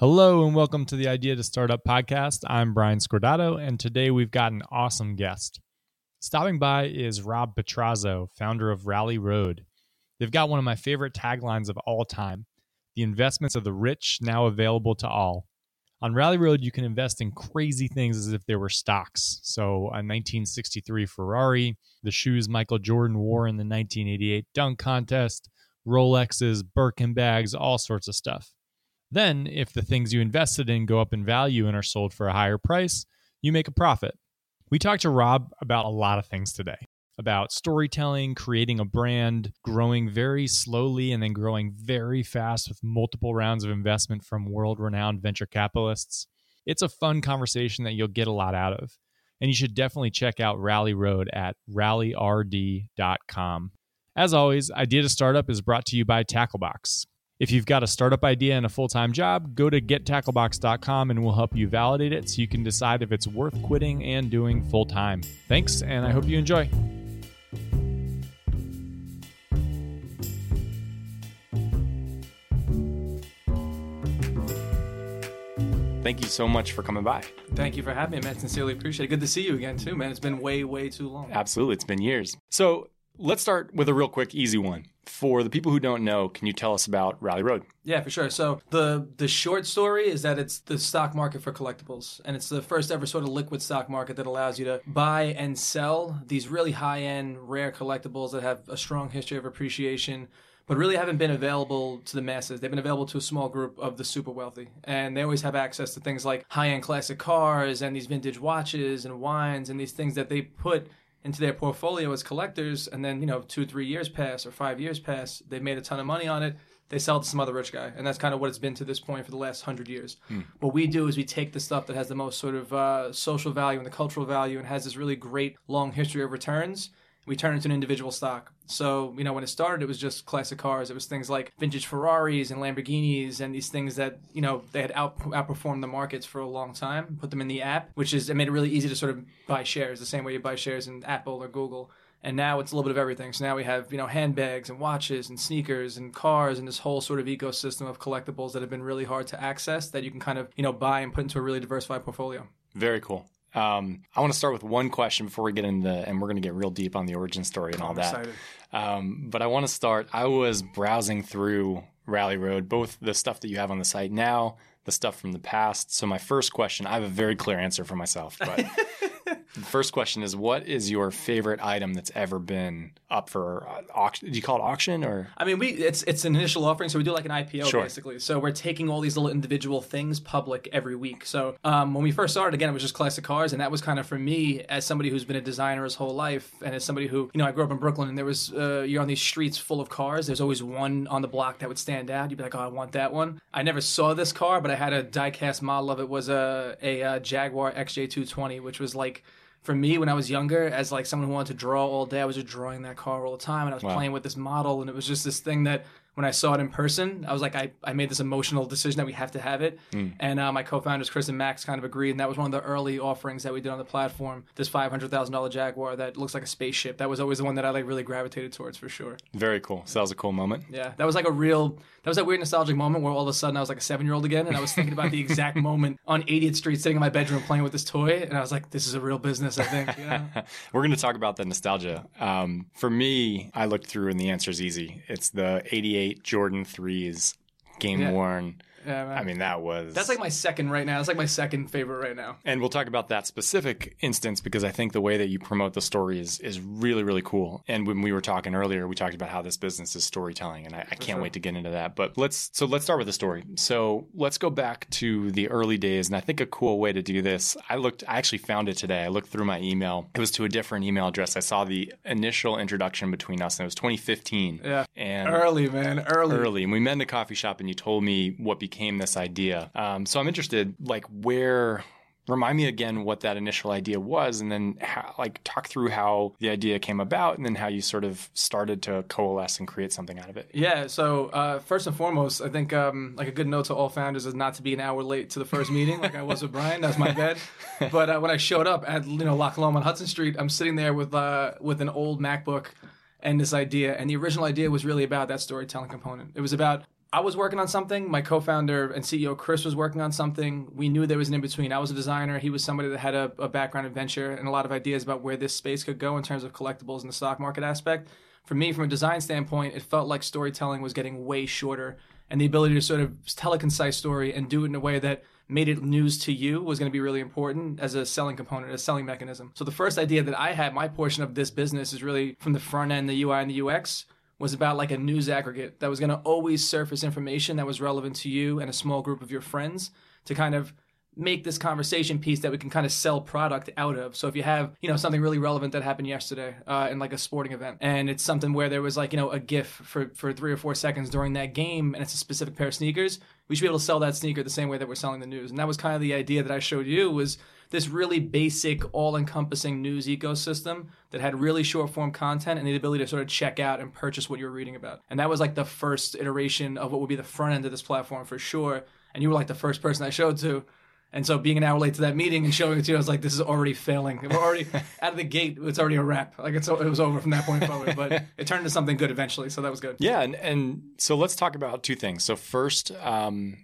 Hello and welcome to the Idea to Startup podcast. I'm Brian Scordato, and today we've got an awesome guest. Stopping by is Rob Petrozzo, founder of Rally Road. They've got one of my favorite taglines of all time the investments of the rich now available to all. On Rally Road, you can invest in crazy things as if they were stocks. So, a 1963 Ferrari, the shoes Michael Jordan wore in the 1988 dunk contest, Rolexes, Birkin bags, all sorts of stuff. Then, if the things you invested in go up in value and are sold for a higher price, you make a profit. We talked to Rob about a lot of things today about storytelling, creating a brand, growing very slowly and then growing very fast with multiple rounds of investment from world renowned venture capitalists. It's a fun conversation that you'll get a lot out of. And you should definitely check out Rally Road at rallyrd.com. As always, Idea to Startup is brought to you by Tacklebox. If you've got a startup idea and a full time job, go to gettacklebox.com and we'll help you validate it so you can decide if it's worth quitting and doing full time. Thanks, and I hope you enjoy. Thank you so much for coming by. Thank you for having me, man. Sincerely appreciate it. Good to see you again, too, man. It's been way, way too long. Absolutely. It's been years. So let's start with a real quick, easy one. For the people who don't know, can you tell us about Rally Road? Yeah, for sure. So the the short story is that it's the stock market for collectibles, and it's the first ever sort of liquid stock market that allows you to buy and sell these really high end, rare collectibles that have a strong history of appreciation but really haven't been available to the masses. They've been available to a small group of the super wealthy. And they always have access to things like high end classic cars and these vintage watches and wines and these things that they put into their portfolio as collectors. And then, you know, two, three years pass or five years pass, they've made a ton of money on it. They sell it to some other rich guy. And that's kind of what it's been to this point for the last hundred years. Hmm. What we do is we take the stuff that has the most sort of uh, social value and the cultural value and has this really great long history of returns we turned it into an individual stock. So, you know, when it started, it was just classic cars. It was things like vintage Ferraris and Lamborghinis and these things that, you know, they had out, outperformed the markets for a long time, put them in the app, which is, it made it really easy to sort of buy shares the same way you buy shares in Apple or Google. And now it's a little bit of everything. So now we have, you know, handbags and watches and sneakers and cars and this whole sort of ecosystem of collectibles that have been really hard to access that you can kind of, you know, buy and put into a really diversified portfolio. Very cool. Um, I want to start with one question before we get into, the and we're going to get real deep on the origin story and all I'm that. Um, but I want to start. I was browsing through Rally Road, both the stuff that you have on the site now, the stuff from the past. So my first question, I have a very clear answer for myself, but The first question is what is your favorite item that's ever been up for uh, auction? Do you call it auction or? I mean, we it's it's an initial offering, so we do like an IPO sure. basically. So we're taking all these little individual things public every week. So um, when we first started, again, it was just classic cars, and that was kind of for me as somebody who's been a designer his whole life, and as somebody who you know I grew up in Brooklyn, and there was uh, you're on these streets full of cars. There's always one on the block that would stand out. You'd be like, oh, I want that one. I never saw this car, but I had a diecast model of it. Was a a, a uh, Jaguar XJ220, which was like for me when I was younger, as like someone who wanted to draw all day, I was just drawing that car all the time, and I was wow. playing with this model, and it was just this thing that when I saw it in person, I was like, I, I made this emotional decision that we have to have it. Mm. And uh, my co-founders Chris and Max kind of agreed, and that was one of the early offerings that we did on the platform. This five hundred thousand dollar Jaguar that looks like a spaceship. That was always the one that I like really gravitated towards for sure. Very cool. So that was a cool moment. Yeah, that was like a real. That was that weird nostalgic moment where all of a sudden I was like a seven year old again, and I was thinking about the exact moment on 80th Street, sitting in my bedroom playing with this toy, and I was like, this is a real business. I think. You know? We're going to talk about the nostalgia. Um, for me, I looked through, and the answer is easy. It's the '88 Jordan threes, game worn. Yeah, I mean, that was. That's like my second right now. That's like my second favorite right now. And we'll talk about that specific instance because I think the way that you promote the story is, is really, really cool. And when we were talking earlier, we talked about how this business is storytelling, and I, I can't sure. wait to get into that. But let's so let's start with the story. So let's go back to the early days, and I think a cool way to do this. I looked, I actually found it today. I looked through my email. It was to a different email address. I saw the initial introduction between us, and it was 2015. Yeah, and early man, early, early. And we met in a coffee shop, and you told me what became became this idea. Um, so I'm interested, like, where remind me again what that initial idea was and then how, like talk through how the idea came about and then how you sort of started to coalesce and create something out of it. Yeah so uh, first and foremost i think um, like a good note to all founders is not to be an hour late to the first meeting like i was with brian. That's my bed but uh, when i showed up at you know loch lomond on hudson street i'm sitting there with uh, with an old macbook and this idea. And the original idea was really about that storytelling component. It was about I was working on something. My co-founder and CEO Chris was working on something. We knew there was an in between. I was a designer. He was somebody that had a, a background in venture and a lot of ideas about where this space could go in terms of collectibles and the stock market aspect. For me, from a design standpoint, it felt like storytelling was getting way shorter, and the ability to sort of tell a concise story and do it in a way that made it news to you was going to be really important as a selling component, a selling mechanism. So the first idea that I had, my portion of this business is really from the front end, the UI and the UX was about like a news aggregate that was going to always surface information that was relevant to you and a small group of your friends to kind of make this conversation piece that we can kind of sell product out of. So if you have, you know, something really relevant that happened yesterday uh, in like a sporting event, and it's something where there was like, you know, a GIF for for three or four seconds during that game, and it's a specific pair of sneakers, we should be able to sell that sneaker the same way that we're selling the news. And that was kind of the idea that I showed you was this really basic, all-encompassing news ecosystem that had really short-form content and the ability to sort of check out and purchase what you were reading about. And that was like the first iteration of what would be the front end of this platform for sure. And you were like the first person I showed to. And so being an hour late to that meeting and showing it to you, I was like, this is already failing. We're already out of the gate. It's already a wrap. Like it's, it was over from that point forward, but it turned into something good eventually. So that was good. Yeah. And, and so let's talk about two things. So first, um,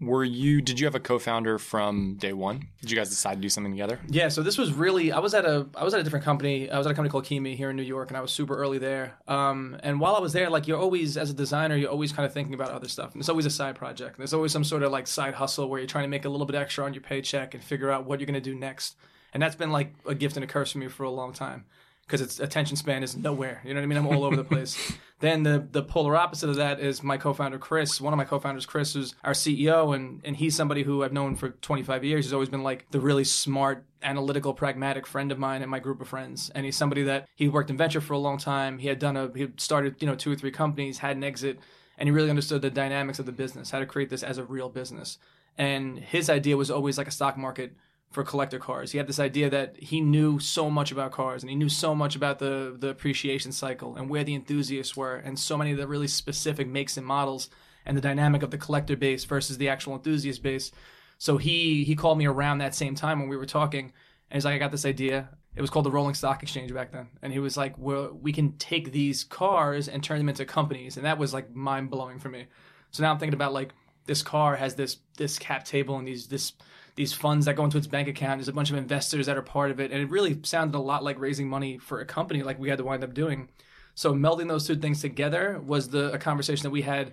were you did you have a co-founder from day one? Did you guys decide to do something together? Yeah so this was really i was at a i was at a different company. I was at a company called KeyMe here in new york and i was super early there. Um, and while i was there like you're always as a designer you're always kind of thinking about other stuff and it's always a side project. There's always some sort of like side hustle where you're trying to make a little bit extra on your paycheck and figure out what you're going to do next. And that's been like a gift and a curse for me for a long time because its attention span is nowhere. You know what I mean? I'm all over the place. then the the polar opposite of that is my co-founder Chris. One of my co-founders, Chris, who's our CEO, and and he's somebody who I've known for 25 years. He's always been like the really smart, analytical, pragmatic friend of mine and my group of friends. And he's somebody that he worked in venture for a long time. He had done a he started you know two or three companies, had an exit, and he really understood the dynamics of the business, how to create this as a real business. And his idea was always like a stock market for collector cars. He had this idea that he knew so much about cars and he knew so much about the the appreciation cycle and where the enthusiasts were and so many of the really specific makes and models and the dynamic of the collector base versus the actual enthusiast base. So he he called me around that same time when we were talking and he's like I got this idea. It was called the Rolling Stock Exchange back then. And he was like, well, we can take these cars and turn them into companies. And that was like mind blowing for me. So now I'm thinking about like this car has this this cap table and these this these funds that go into its bank account. There's a bunch of investors that are part of it, and it really sounded a lot like raising money for a company, like we had to wind up doing. So melding those two things together was the a conversation that we had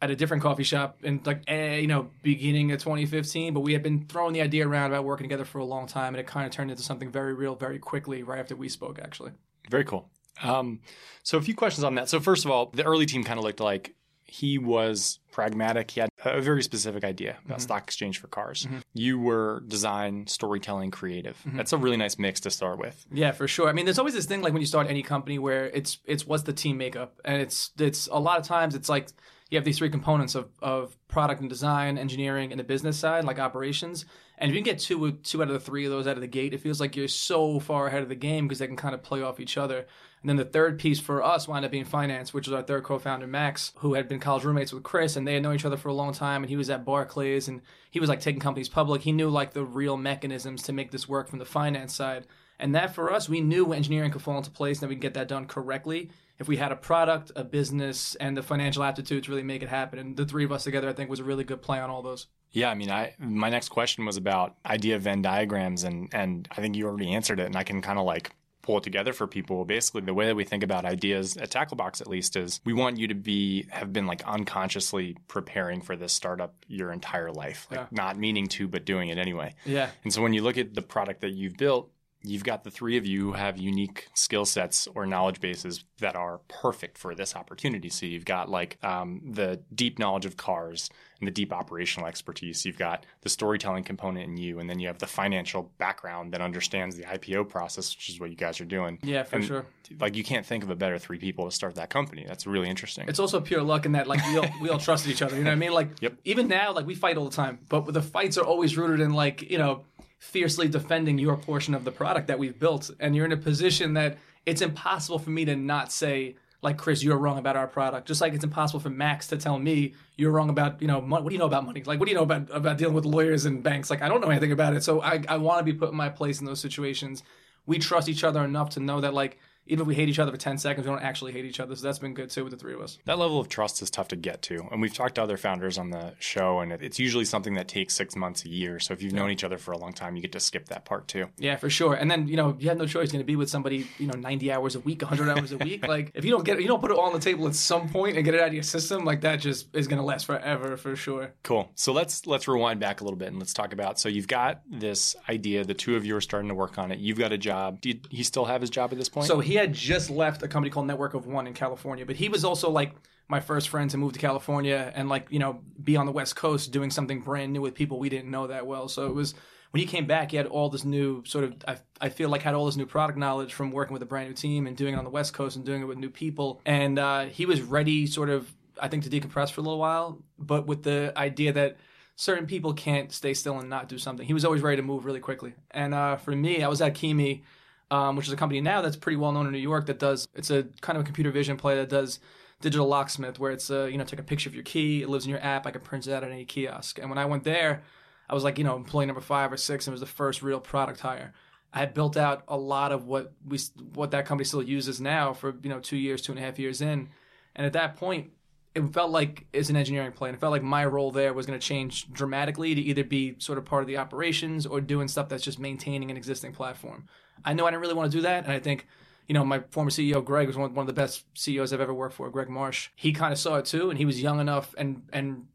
at a different coffee shop in like eh, you know beginning of 2015 but we had been throwing the idea around about working together for a long time and it kind of turned into something very real very quickly right after we spoke actually. Very cool. Um, so a few questions on that. So first of all the early team kind of looked like he was pragmatic. He had a very specific idea about mm-hmm. stock exchange for cars. Mm-hmm. You were design, storytelling, creative. Mm-hmm. That's a really nice mix to start with. Yeah, for sure. I mean, there's always this thing like when you start any company where it's it's what's the team makeup, and it's it's a lot of times it's like you have these three components of, of product and design, engineering, and the business side, like operations. And if you can get two two out of the three of those out of the gate, it feels like you're so far ahead of the game because they can kind of play off each other. And then the third piece for us wound up being finance, which was our third co-founder Max, who had been college roommates with Chris, and they had known each other for a long time. And he was at Barclays, and he was like taking companies public. He knew like the real mechanisms to make this work from the finance side. And that for us, we knew engineering could fall into place, and that we could get that done correctly if we had a product, a business, and the financial aptitude to really make it happen. And the three of us together, I think, was a really good play on all those. Yeah, I mean, I my next question was about idea Venn diagrams, and and I think you already answered it, and I can kind of like pull it together for people. Basically, the way that we think about ideas at Tacklebox, at least, is we want you to be have been like unconsciously preparing for this startup your entire life, like yeah. not meaning to, but doing it anyway. Yeah. And so when you look at the product that you've built, you've got the three of you who have unique skill sets or knowledge bases that are perfect for this opportunity. So you've got like um, the deep knowledge of cars and the deep operational expertise. You've got the storytelling component in you, and then you have the financial background that understands the IPO process, which is what you guys are doing. Yeah, for and, sure. Like you can't think of a better three people to start that company. That's really interesting. It's also pure luck in that like we all we all trusted each other. You know what I mean? Like yep. even now, like we fight all the time, but the fights are always rooted in like you know fiercely defending your portion of the product that we've built, and you're in a position that it's impossible for me to not say like Chris, you're wrong about our product. Just like it's impossible for Max to tell me you're wrong about you know what do you know about money? Like what do you know about about dealing with lawyers and banks? Like I don't know anything about it. So I I want to be put in my place in those situations. We trust each other enough to know that like even if we hate each other for 10 seconds, we don't actually hate each other. So that's been good too with the three of us. That level of trust is tough to get to. And we've talked to other founders on the show, and it's usually something that takes six months, a year. So if you've known each other for a long time, you get to skip that part too. Yeah, for sure. And then, you know, you have no choice. You're going to be with somebody, you know, 90 hours a week, 100 hours a week. Like, if you don't get it, you don't put it all on the table at some point and get it out of your system, like that just is going to last forever for sure. Cool. So let's let's rewind back a little bit and let's talk about. So you've got this idea. The two of you are starting to work on it. You've got a job. Did he still have his job at this point? So he had just left a company called Network of One in California, but he was also like my first friend to move to California and like you know be on the West Coast doing something brand new with people we didn't know that well. So it was when he came back, he had all this new sort of I, I feel like had all this new product knowledge from working with a brand new team and doing it on the West Coast and doing it with new people, and uh, he was ready sort of I think to decompress for a little while, but with the idea that certain people can't stay still and not do something. He was always ready to move really quickly. And uh, for me, I was at KeyMe, um, which is a company now that's pretty well known in New York that does it's a kind of a computer vision play that does digital locksmith where it's uh, you know take a picture of your key, it lives in your app, I can print it out at any kiosk. And when I went there, I was like you know employee number five or six, and it was the first real product hire. I had built out a lot of what we what that company still uses now for you know two years, two and a half years in, and at that point, it felt like it's an engineering play, and it felt like my role there was going to change dramatically to either be sort of part of the operations or doing stuff that's just maintaining an existing platform. I know I didn't really want to do that, and I think you know, my former CEO Greg was one, one of the best CEOs I've ever worked for, Greg Marsh. He kind of saw it too, and he was young enough and and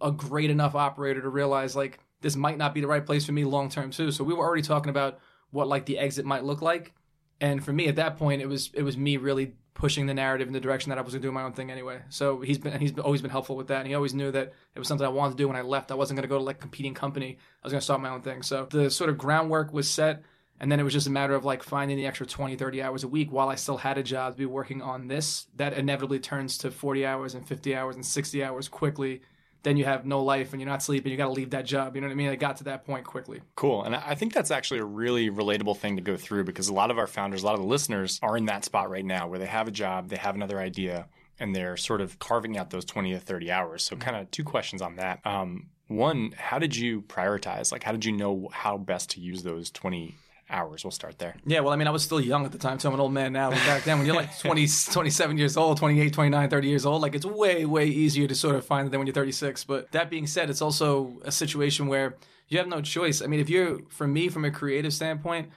a great enough operator to realize like this might not be the right place for me long term too. So we were already talking about what like the exit might look like, and for me at that point, it was it was me really pushing the narrative in the direction that I was going to do my own thing anyway. So he's been he's always been helpful with that, and he always knew that it was something I wanted to do when I left. I wasn't going to go to like competing company. I was going to start my own thing. So the sort of groundwork was set and then it was just a matter of like finding the extra 20 30 hours a week while i still had a job to be working on this that inevitably turns to 40 hours and 50 hours and 60 hours quickly. Then you have no life and you're not sleeping. You got to leave that job. You know what i mean? I got to that point quickly. Cool. And i think that's actually a really relatable thing to go through because a lot of our founders a lot of the listeners are in that spot right now where they have a job they have another idea and they're sort of carving out those 20 to 30 hours. So kind of two questions on that. Um, one how did you prioritize? Like how did you know how best to use those 20 hours. We'll start there. Yeah, well, I mean, I was still young at the time, so I'm an old man now. But back then, when you're like 20, 27 years old, 28, 29, 30 years old, like it's way, way easier to sort of find than when you're 36. But that being said, it's also a situation where you have no choice. I mean, if you're, for me, from a creative standpoint,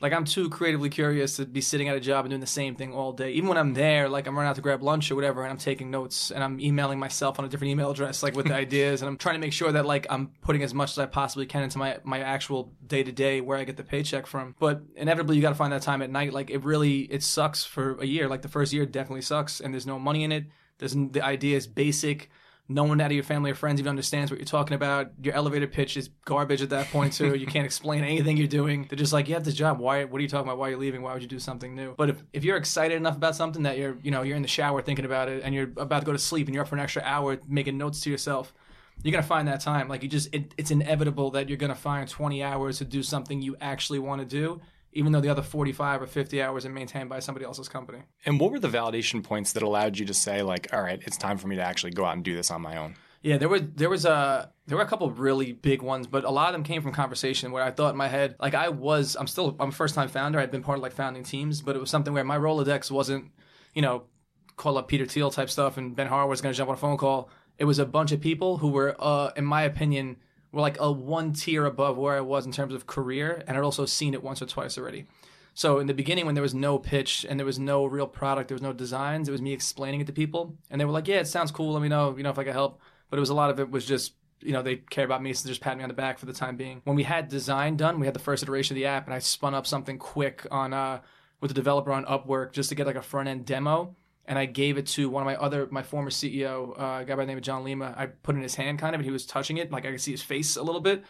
like I'm too creatively curious to be sitting at a job and doing the same thing all day. Even when I'm there, like I'm running out to grab lunch or whatever, and I'm taking notes and I'm emailing myself on a different email address, like with the ideas, and I'm trying to make sure that like I'm putting as much as I possibly can into my my actual day to day where I get the paycheck from. But inevitably, you got to find that time at night. Like it really it sucks for a year. Like the first year definitely sucks, and there's no money in it. There's the idea is basic no one out of your family or friends even understands what you're talking about. Your elevator pitch is garbage at that point too. you can't explain anything you're doing. They're just like, you have this job. Why? What are you talking about? Why are you leaving? Why would you do something new? But if, if you're excited enough about something that you're, you know, you're in the shower thinking about it and you're about to go to sleep and you're up for an extra hour making notes to yourself, you're gonna find that time. Like you just, it, it's inevitable that you're gonna find 20 hours to do something you actually want to do even though the other 45 or 50 hours are maintained by somebody else's company. And what were the validation points that allowed you to say like, all right, it's time for me to actually go out and do this on my own? Yeah, there was there was a there were a couple of really big ones, but a lot of them came from conversation where I thought in my head, like I was, I'm still, I'm a first time founder. I'd been part of like founding teams, but it was something where my Rolodex wasn't, you know, call up Peter Thiel type stuff, and Ben Horowitz was going to jump on a phone call. It was a bunch of people who were, uh, in my opinion, were like a one tier above where I was in terms of career, and I'd also seen it once or twice already. So in the beginning, when there was no pitch and there was no real product, there was no designs, it was me explaining it to people, and they were like, "Yeah, it sounds cool. Let me know, you know, if I can help." but it was a lot of it was just you know they care about me so just pat me on the back for the time being when we had design done we had the first iteration of the app and i spun up something quick on uh with the developer on upwork just to get like a front end demo and i gave it to one of my other my former ceo uh, a guy by the name of john lima i put in his hand kind of and he was touching it like i could see his face a little bit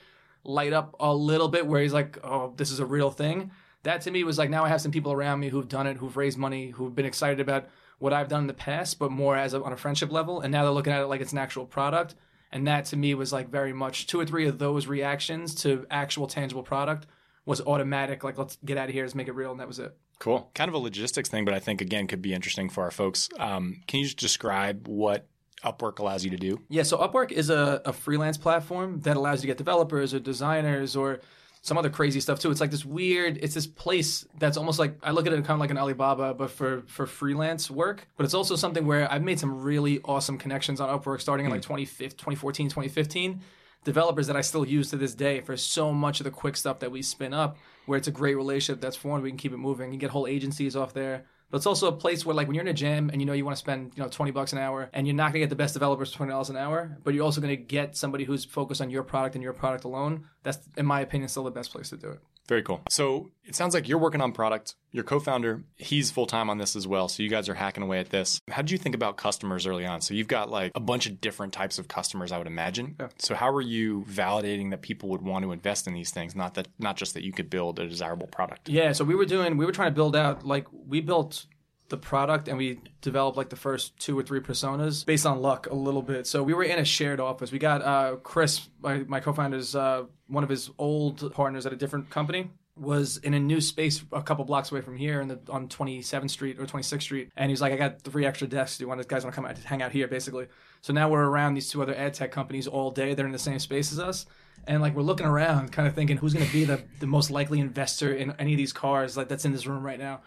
light up a little bit where he's like oh this is a real thing that to me was like now i have some people around me who've done it who've raised money who've been excited about what I've done in the past, but more as a, on a friendship level. And now they're looking at it like it's an actual product. And that to me was like very much two or three of those reactions to actual tangible product was automatic. Like, let's get out of here, let's make it real. And that was it. Cool. Kind of a logistics thing, but I think again could be interesting for our folks. Um, can you just describe what Upwork allows you to do? Yeah, so Upwork is a, a freelance platform that allows you to get developers or designers or some other crazy stuff too. It's like this weird. It's this place that's almost like I look at it kind of like an Alibaba, but for for freelance work. But it's also something where I've made some really awesome connections on Upwork starting in like 2014, 2015. Developers that I still use to this day for so much of the quick stuff that we spin up, where it's a great relationship that's formed. We can keep it moving. You get whole agencies off there. But it's also a place where, like, when you're in a gym and you know you want to spend, you know, twenty bucks an hour, and you're not gonna get the best developers for twenty dollars an hour, but you're also gonna get somebody who's focused on your product and your product alone. That's, in my opinion, still the best place to do it. Very cool. So it sounds like you're working on product. Your co-founder, he's full time on this as well. So you guys are hacking away at this. How did you think about customers early on? So you've got like a bunch of different types of customers, I would imagine. Yeah. So how were you validating that people would want to invest in these things? Not that not just that you could build a desirable product. Yeah, so we were doing, we were trying to build out, like, we built the product and we developed like the first two or three personas based on luck a little bit. So we were in a shared office. We got uh, Chris, my, my co-founder's uh, one of his old partners at a different company was in a new space a couple blocks away from here in the, on 27th Street or 26th Street. And he's like, I got three extra desks. Do you want to, guys want to come out hang out here, basically? So now we're around these two other ad tech companies all day. They're in the same space as us. And like we're looking around, kind of thinking who's going to be the, the most likely investor in any of these cars like that's in this room right now.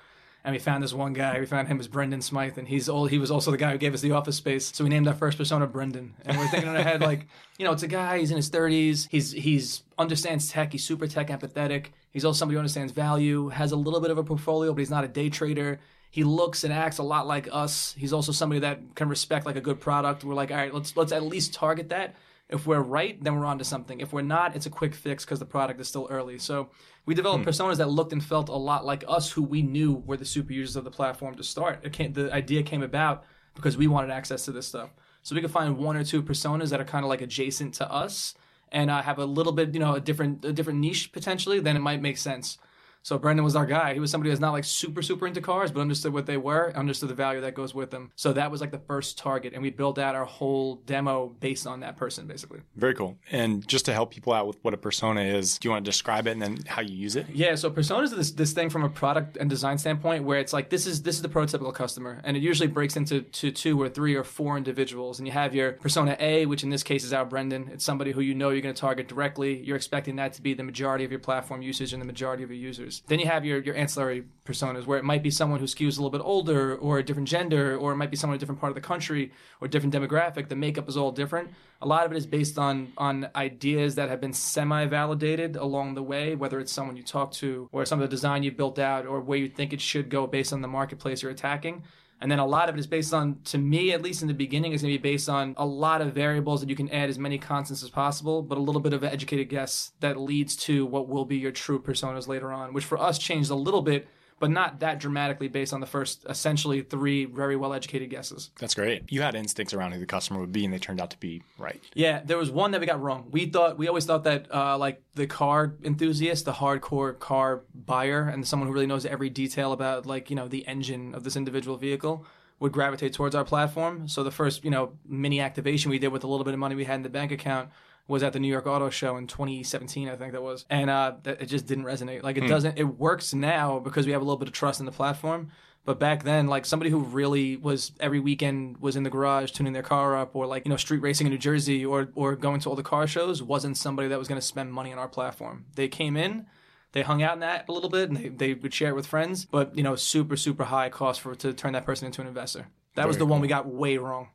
And we found this one guy. We found him as Brendan Smythe, and he's old. He was also the guy who gave us the office space. So we named our first persona Brendan. And we're thinking in our head like, you know, it's a guy. He's in his thirties. He's he's understands tech. He's super tech empathetic. He's also somebody who understands value. Has a little bit of a portfolio, but he's not a day trader. He looks and acts a lot like us. He's also somebody that can respect like a good product. We're like, all right, let's let's at least target that. If we're right, then we're onto something. If we're not, it's a quick fix because the product is still early. So we developed personas that looked and felt a lot like us, who we knew were the super users of the platform to start. It came, the idea came about because we wanted access to this stuff. So we could find one or two personas that are kind of like adjacent to us and uh, have a little bit, you know, a different a different niche potentially. Then it might make sense. So Brendan was our guy. He was somebody who's not like super super into cars, but understood what they were, understood the value that goes with them. So that was like the first target, and we built out our whole demo based on that person, basically. Very cool. And just to help people out with what a persona is, do you want to describe it and then how you use it? Yeah, so personas are this this thing from a product and design standpoint where it's like this is this is the prototypical customer, and it usually breaks into to two or three or four individuals, and you have your persona A, which in this case is our Brendan. It's somebody who you know you're going to target directly. You're expecting that to be the majority of your platform usage and the majority of your users. Then you have your your ancillary personas where it might be someone who skews a little bit older or a different gender, or it might be someone in a different part of the country or different demographic. The makeup is all different. A lot of it is based on on ideas that have been semi validated along the way, whether it's someone you talk to or some of the design you built out or where you think it should go based on the marketplace you're attacking. And then a lot of it is based on, to me at least in the beginning, is going to be based on a lot of variables that you can add as many constants as possible, but a little bit of an educated guess that leads to what will be your true personas later on, which for us changed a little bit, but not that dramatically based on the first essentially three very well educated guesses. That's great. You had instincts around who the customer would be, and they turned out to be right. Yeah, there was one that we got wrong. We thought we always thought that uh, like the car enthusiast, the hardcore car buyer, and someone who really knows every detail about like you know the engine of this individual vehicle would gravitate towards our platform. So the first you know mini activation we did with a little bit of money we had in the bank account was at the New York Auto Show in 2017, I think that was, and uh, it just didn't resonate. Like it doesn't. It works now because we have a little bit of trust in the platform. But back then, like somebody who really was every weekend was in the garage tuning their car up, or like you know street racing in New Jersey, or or going to all the car shows, wasn't somebody that was going to spend money on our platform. They came in, they hung out in that a little bit, and they, they would share it with friends. But you know, super super high cost for to turn that person into an investor. That was Very the one we got way wrong.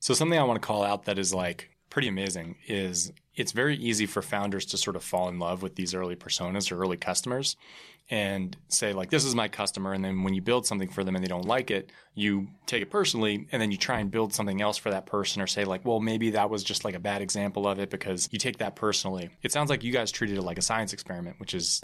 So something I want to call out that is like pretty amazing is it's very easy for founders to sort of fall in love with these early personas or early customers and say like this is my customer and then when you build something for them and they don't like it you take it personally and then you try and build something else for that person or say like well maybe that was just like a bad example of it because you take that personally. It sounds like you guys treated it like a science experiment which is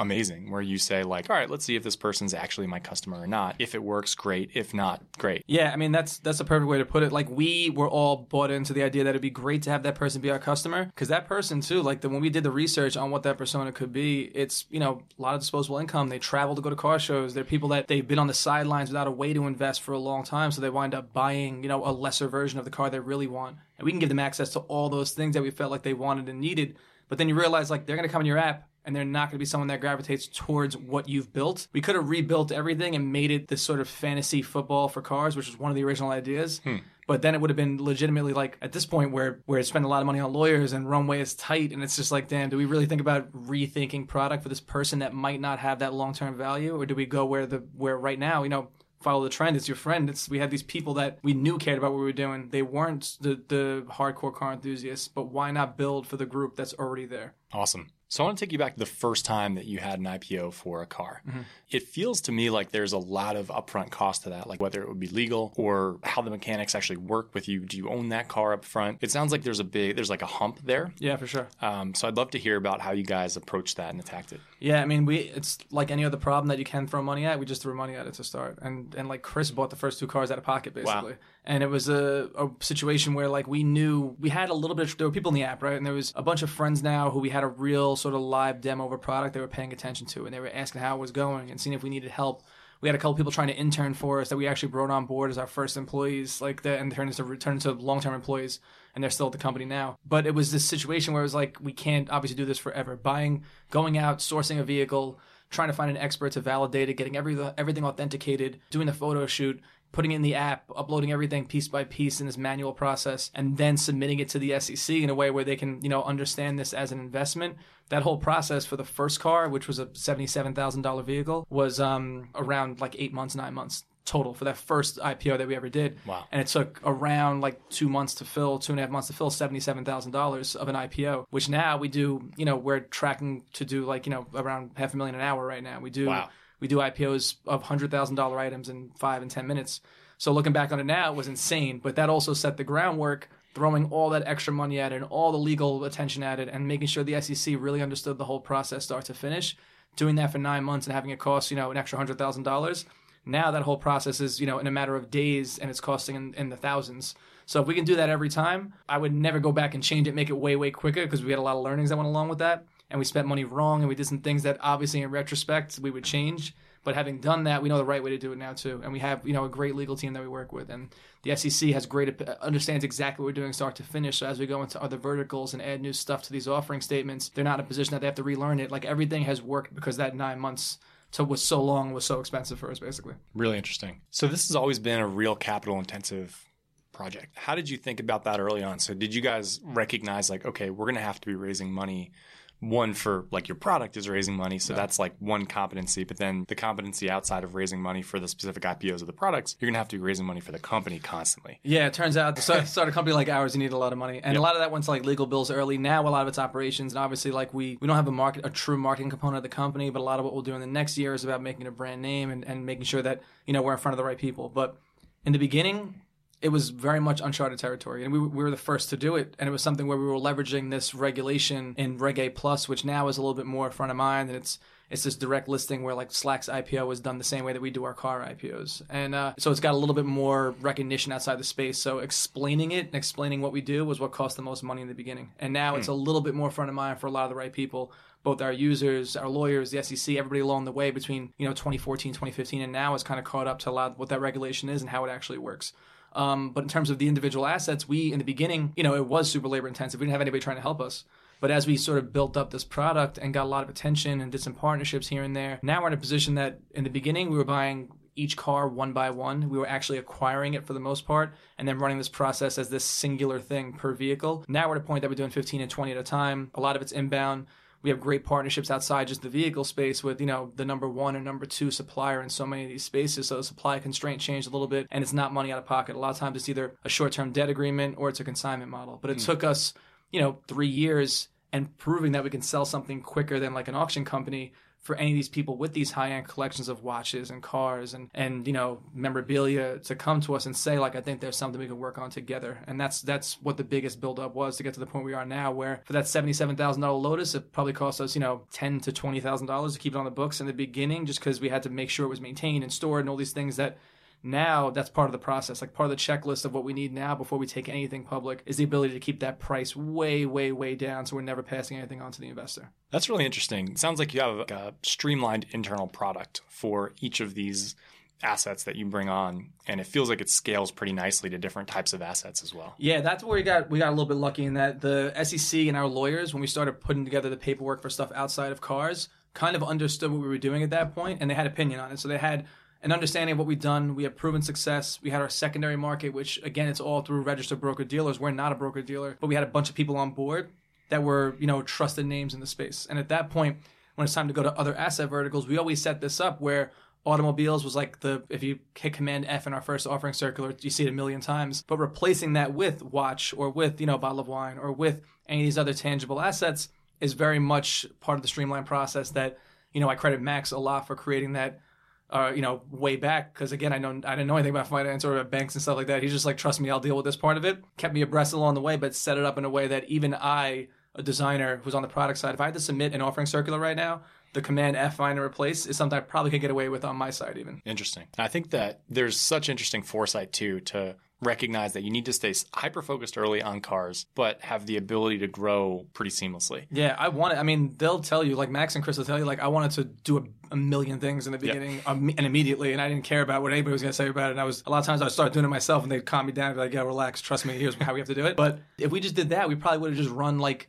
amazing where you say like all right let's see if this person's actually my customer or not if it works great if not great Yeah, I mean that's that's a perfect way to put it. Like we were all bought into the idea that it'd be great to have that person be our customer because that person too. Like the, when we did the research on what that persona could be, it's you know a lot of disposable income. They travel to go to car shows. They're people that they've been on the sidelines without a way to invest for a long time, so they wind up buying you know a lesser version of the car they really want, and we can give them access to all those things that we felt like they wanted and needed. But then you realize like they're going to come in your app and they're not going to be someone that gravitates towards what you've built. We could have rebuilt everything and made it this sort of fantasy football for cars, which was one of the original ideas. Hmm. But then it would have been legitimately like at this point where where spend a lot of money on lawyers and runway is tight, and it's just like, damn, do we really think about rethinking product for this person that might not have that long term value, or do we go where the where right now, you know? follow the trend. It's your friend. It's we had these people that we knew cared about what we were doing. They weren't the the hardcore car enthusiasts, but why not build for the group that's already there? Awesome. So I want to take you back to the first time that you had an IPO for a car. It feels to me like there's a lot of upfront cost to that, like whether it would be legal or how the mechanics actually work with you. Do you own that car up front? It sounds like there's a big, there's like a hump there. Yeah, for sure. Um, so I'd love to hear about how you guys approached that and attacked it. Yeah, I mean, we it's like any other problem that you can throw money at. We just threw money at it to start, and and like Chris bought the first two cars out of pocket basically, and it was a, a situation where like we knew we had a little bit. Of, there were people in the app, right, and there was a bunch of friends now who we had a real sort of live demo of a product they were paying attention to, and they were asking how it was going and seeing if we needed help. We had a couple people trying to intern for us that we actually brought on board as our first employees, like that, and turned into into long term employees and they're still at the company now. But it was this situation where it was like, we can't obviously do this forever. Buying, going out, sourcing a vehicle, trying to find an expert to validate it, getting every, everything authenticated, doing the photo shoot, putting in the app, uploading everything piece by piece in this manual process, and then submitting it to the SEC in a way where they can, you know, understand this as an investment. That whole process for the first car, which was a seventy-seven thousand dollar vehicle, was um, around like eight months, nine months total for that first IPO that we ever did. Wow. And it took around like two months to fill, two and a half months to fill seventy-seven thousand dollars of an IPO. Which now we do, you know, we're tracking to do like you know around half a million an hour right now. We do Wow. We do IPOs of hundred thousand dollar items in five and ten minutes. So looking back on it now, it was insane. But that also set the groundwork, throwing all that extra money at it and all the legal attention at it, and making sure the SEC really understood the whole process start to finish. Doing that for nine months and having it cost you know an extra hundred thousand dollars. Now that whole process is you know in a matter of days, and it's costing in, in the thousands. So if we can do that every time, I would never go back and change it, make it way way quicker because we had a lot of learnings that went along with that, and we spent money wrong, and we did some things that obviously in retrospect we would change. But having done that, we know the right way to do it now too, and we have you know a great legal team that we work with, and the SEC has great understands exactly what we're doing start to finish. So as we go into other verticals and add new stuff to these offering statements, they're not in a position that they have to relearn it. Like everything has worked because that nine months to was so long was so expensive for us, basically. Really interesting. So this has always been a real capital intensive project. How did you think about that early on? So did you guys recognize like, okay, we're going to have to be raising money one for like your product is raising money, so that's like one competency. But then the competency outside of raising money for the specific IPOs of the products, you're gonna have to be raising money for the company constantly. Yeah, it turns out to start, start a company like ours, you need a lot of money, and a lot of that went to like legal bills early. Now a lot of it's operations, and obviously like we we don't have a market a true marketing component of the company, but a lot of what we'll do in the next year is about making a brand name and, and making sure that you know we're in front of the right people. But in the beginning, it was very much uncharted territory, and we, we were the first to do it. And it was something where we were leveraging this regulation in Reg A Plus, which now is a little bit more front of mind, and it's it's this direct listing where like Slack's IPO was done the same way that we do our car IPOs, and uh, so it's got a little bit more recognition outside the space. So explaining it and explaining what we do was what cost the most money in the beginning, and now it's a little bit more front of mind for a lot of the right people both our users, our lawyers, the SEC, everybody along the way between you know 2014, 2015, and now is kind of caught up to a lot what that regulation is and how it actually works. Um, but in terms of the individual assets, we in the beginning, you know, it was super labor intensive. We didn't have anybody trying to help us. But as we sort of built up this product and got a lot of attention and did some partnerships here and there, now we're in a position that in the beginning we were buying each car one by one. We were actually acquiring it for the most part and then running this process as this singular thing per vehicle. Now we're at a point that we're doing 15 and 20 at a time. A lot of it's inbound we have great partnerships outside just the vehicle space with you know the number one and number two supplier in so many of these spaces. So the supply constraint changed a little bit and it's not money out of pocket. A lot of times it's either a short-term debt agreement or it's a consignment model. But it hmm. took us you know three years and proving that we can sell something quicker than like an auction company for any of these people with these high-end collections of watches and cars and and you know memorabilia to come to us and say like I think there's something we can work on together. And that's that's what the biggest buildup was to get to the point we are now where for that seventy-seven thousand dollar Lotus it probably cost us you know ten to twenty thousand dollars to keep it on the books in the beginning just because we had to make sure it was maintained and stored and all these things that now that's part of the process like part of the checklist of what we need now before we take anything public is the ability to keep that price way way way down so we're never passing anything on to the investor That's really interesting. It sounds like you have like a streamlined internal product for each of these assets that you bring on, and it feels like it scales pretty nicely to different types of assets as well. Yeah, that's where we got we got a little bit lucky in that the SEC and our lawyers, when we started putting together the paperwork for stuff outside of cars, kind of understood what we were doing at that point, and they had opinion on it. So they had an understanding of what we've done. We have proven success. We had our secondary market, which again, it's all through registered broker dealers. We're not a broker dealer, but we had a bunch of people on board that were you know trusted names in the space. And at that point, when it's time to go to other asset verticals, we always set this up where automobiles was like the if you hit command F in our first offering circular, you see it a million times. But replacing that with watch or with, you know, bottle of wine or with any of these other tangible assets is very much part of the streamline process that, you know, I credit Max a lot for creating that uh, you know, way back because again, I know I didn't know anything about finance or about banks and stuff like that. He's just like, trust me, I'll deal with this part of it. Kept me abreast along the way, but set it up in a way that even I, a designer who's on the product side, if I had to submit an offering circular right now, the command F find and replace is something I probably could get away with on my side even. Interesting. I think that there's such interesting foresight too to recognize that you need to stay hyper focused early on cars, but have the ability to grow pretty seamlessly. Yeah, I want it. I mean, they'll tell you, like Max and Chris will tell you, like I wanted to do a, a million things in the beginning yep. um, and immediately, and I didn't care about what anybody was going to say about it. And I was a lot of times I would start doing it myself, and they'd calm me down, and be like, "Yeah, relax, trust me. Here's how we have to do it." But if we just did that, we probably would have just run like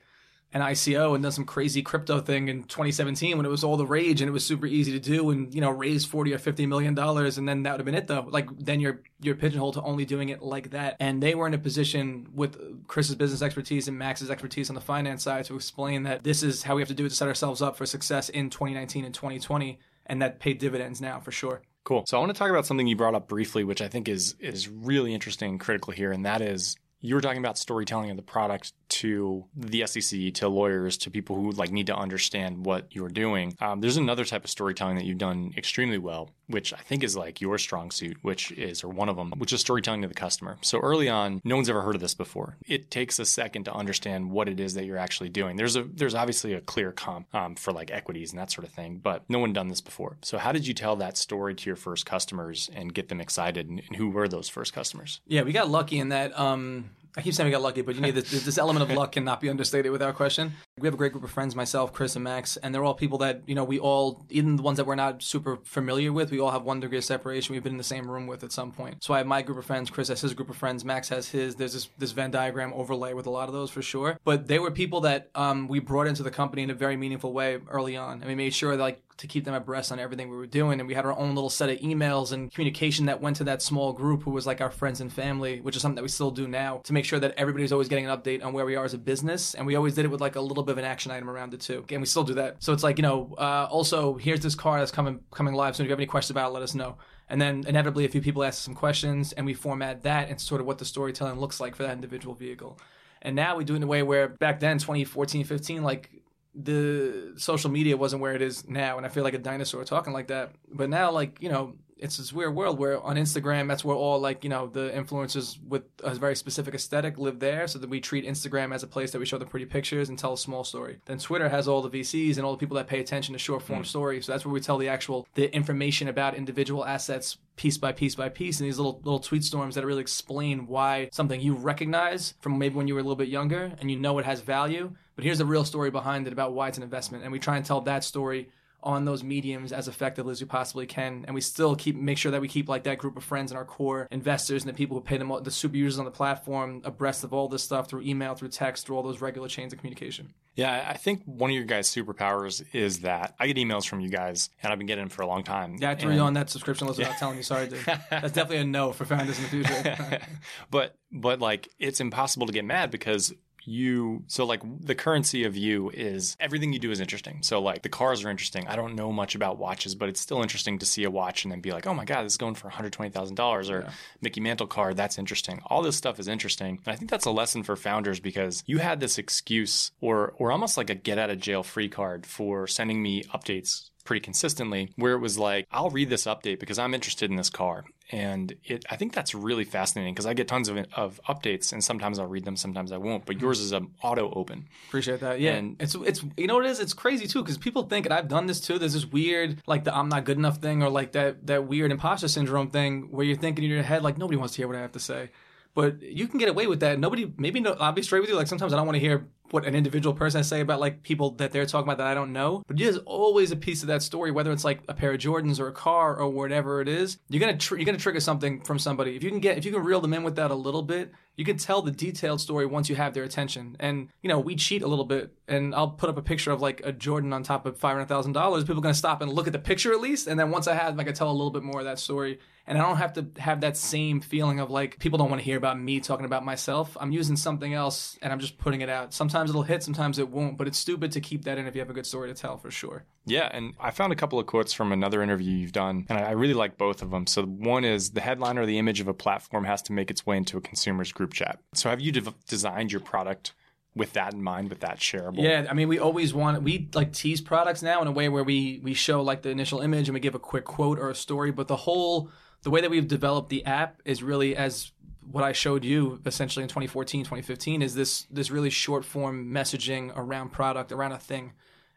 an ICO and done some crazy crypto thing in 2017 when it was all the rage and it was super easy to do and you know raise 40 or 50 million dollars and then that would have been it though. Like then you're you're pigeonholed to only doing it like that. And they were in a position with Chris's business expertise and Max's expertise on the finance side to explain that this is how we have to do it to set ourselves up for success in 2019 and 2020 and that paid dividends now for sure. Cool. So I want to talk about something you brought up briefly, which I think is is really interesting and critical here, and that is you were talking about storytelling of the product to the SEC, to lawyers, to people who like need to understand what you're doing. Um, there's another type of storytelling that you've done extremely well, which I think is like your strong suit, which is or one of them, which is storytelling to the customer. So early on, no one's ever heard of this before. It takes a second to understand what it is that you're actually doing. There's a there's obviously a clear comp um, for like equities and that sort of thing, but no one done this before. So how did you tell that story to your first customers and get them excited? And, and who were those first customers? Yeah, we got lucky in that. Um I keep saying we got lucky, but you need this, this element of luck cannot be understated without question. We have a great group of friends, myself, Chris, and Max, and they're all people that you know we all, even the ones that we're not super familiar with, we all have one degree of separation. We've been in the same room with at some point. So I have my group of friends, Chris has his group of friends, Max has his. There's this this Venn diagram overlay with a lot of those for sure. But they were people that um, we brought into the company in a very meaningful way early on, and we made sure that like to keep them abreast on everything we were doing. And we had our own little set of emails and communication that went to that small group who was like our friends and family, which is something that we still do now to make sure that everybody's always getting an update on where we are as a business. And we always did it with like a little bit of an action item around it too. And we still do that. So it's like, you know, uh, also here's this car that's coming coming live. So if you have any questions about it, let us know. And then inevitably a few people ask some questions and we format that and sort of what the storytelling looks like for that individual vehicle. And now we do it in a way where back then, 2014, 15, like the social media wasn't where it is now and i feel like a dinosaur talking like that but now like you know it's this weird world where on Instagram, that's where all like you know the influencers with a very specific aesthetic live there. So that we treat Instagram as a place that we show the pretty pictures and tell a small story. Then Twitter has all the VCs and all the people that pay attention to short form mm. stories. So that's where we tell the actual the information about individual assets piece by piece by piece and these little little tweet storms that really explain why something you recognize from maybe when you were a little bit younger and you know it has value but here's the real story behind it about why it's an investment and we try and tell that story on those mediums as effectively as we possibly can. And we still keep make sure that we keep like that group of friends and our core investors and the people who pay them the super users on the platform abreast of all this stuff through email, through text, through all those regular chains of communication. Yeah, I think one of your guys' superpowers is that I get emails from you guys, and I've been getting them for a long time. Yeah, I threw and, you on that subscription list without telling you. Sorry, dude. That's definitely a no for founders in the future. but but like it's impossible to get mad because you so like the currency of you is everything you do is interesting. So like the cars are interesting. I don't know much about watches but it's still interesting to see a watch and then be like oh my god this is going for $120000 or yeah. mickey mantle car. That's interesting. All this stuff is interesting. And i think that's a lesson for founders because you had this excuse or or almost like a get out of jail free card for sending me updates pretty consistently where it was like i'll read this update because i'm interested in this car. And it i think that's really fascinating because i get tons of, of updates and sometimes i'll read them sometimes i won't but mm-hmm. yours is an auto open. Appreciate that. Yeah. And it's it's you know what it is? It's crazy too because people think and i've done this too there's this weird like the i'm not good enough thing or like that that weird imposter syndrome thing where you're thinking in your head like nobody wants to hear what i have to say. But you can get away with that. Nobody, maybe no, I'll be straight with you. Like sometimes I don't want to hear what an individual person has say about like people that they're talking about that I don't know. But there's always a piece of that story, whether it's like a pair of Jordans or a car or whatever it is. You're gonna tr- you're gonna trigger something from somebody. If you can get if you can reel them in with that a little bit, you can tell the detailed story once you have their attention. And you know, we cheat a little bit, and I'll put up a picture of like a Jordan on top of five hundred thousand dollars. People are gonna stop and look at the picture at least, and then once I have, I can tell a little bit more of that story. And I don't have to have that same feeling of like people don't want to hear about me talking about myself. I'm using something else and I'm just putting it out. Sometimes it'll hit, sometimes it won't, but it's stupid to keep that in if you have a good story to tell for sure. Yeah, and I found a couple of quotes from another interview you've done, and I really like both of them. So one is the headline or the image of a platform has to make its way into a consumer's group chat. So have you de- designed your product with that in mind, with that shareable? Yeah, I mean, we always want we like tease products now in a way where we we show like the initial image and we give a quick quote or a story, but the whole the way that we've developed the app is really as what I showed you essentially in 2014, 2015 is this this really short form messaging around product, around a thing.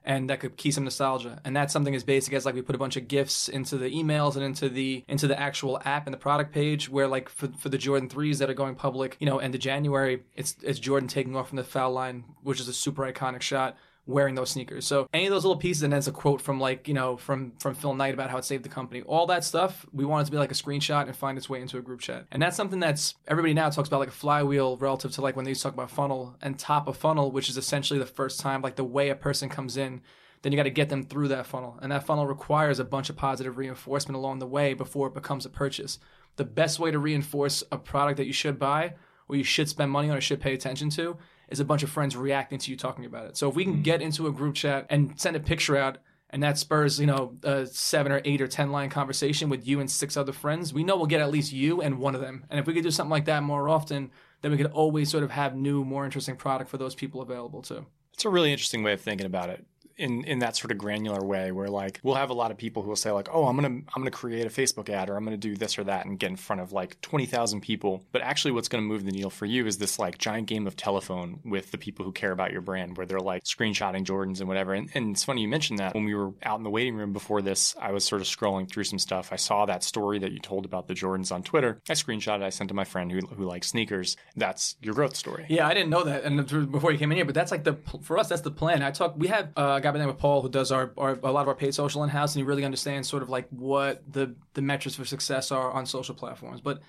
And that could key some nostalgia. And that's something as basic as like we put a bunch of gifts into the emails and into the into the actual app and the product page where like for, for the Jordan threes that are going public, you know, end of January, it's it's Jordan taking off from the foul line, which is a super iconic shot wearing those sneakers. So any of those little pieces, and then it's a quote from like you know from from Phil Knight about how it saved the company. All that stuff, we want it to be like a screenshot and find its way into a group chat. And that's something that's everybody now talks about like a flywheel relative to like when they used to talk about funnel and top of funnel, which is essentially the first time like the way a person comes in. Then you got to get them through that funnel, and that funnel requires a bunch of positive reinforcement along the way before it becomes a purchase. The best way to reinforce a product that you should buy or you should spend money on or should pay attention to is a bunch of friends reacting to you talking about it. So if we can hmm. get into a group chat and send a picture out and that spurs, you know, a seven or eight or 10 line conversation with you and six other friends, we know we'll get at least you and one of them. And if we could do something like that more often, then we could always sort of have new, more interesting product for those people available too. It's a really interesting way of thinking about it in in that sort of granular way where like we'll have a lot of people who will say like oh i'm gonna i'm gonna create a facebook ad or i'm gonna do this or that and get in front of like 20000 people but actually what's gonna move the needle for you is this like giant game of telephone with the people who care about your brand where they're like screenshotting jordans and whatever and, and it's funny you mentioned that when we were out in the waiting room before this i was sort of scrolling through some stuff i saw that story that you told about the jordans on twitter i screenshot it i sent to my friend who, who likes sneakers that's your growth story Yeah, I didn't know that, and before you came in here, but that's like the for us. That's the plan. I talk. We have uh, guy by the name of Paul who does our, our a lot of our paid social in house, and he really understands sort of like what the the metrics for success are on social platforms. But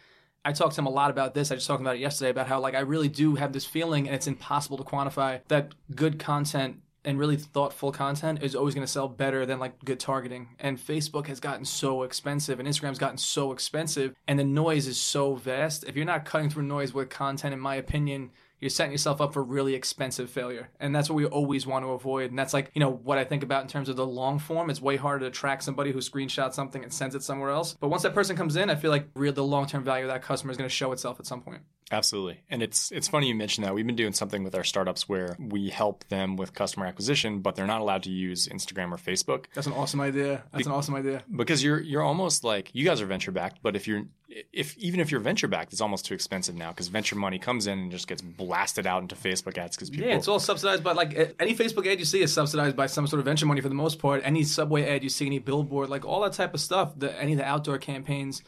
I talked to him a lot about this. I just talked about it yesterday about how like I really do have this feeling, and it's impossible to quantify that good content and really thoughtful content is always going to sell better than like good targeting. And Facebook has gotten so expensive and Instagram's gotten so expensive and the noise is so vast. If you're not cutting through noise with content, in my opinion, you're setting yourself up for really expensive failure. And that's what we always want to avoid. And that's like, you know, what I think about in terms of the long form. It's way harder to track somebody who screenshots something and sends it somewhere else. But once that person comes in, I feel like real the long term value of that customer is going to show itself at some point. Absolutely. And it's it's funny you mentioned that. We've been doing something with our startups where we help them with customer acquisition, but they're not allowed to use Instagram or Facebook. That's an awesome idea. That's an awesome idea. Because you're you're almost like you guys are venture backed, but if you're if even if you're venture backed, it's almost too expensive now because venture money comes in and just gets blasted out into Facebook ads because people Yeah, it's all subsidized by like any Facebook ad you see is subsidized by some sort of venture money for the most part. Any subway ad you see, any billboard, like all that type of stuff. The, any of the outdoor campaigns,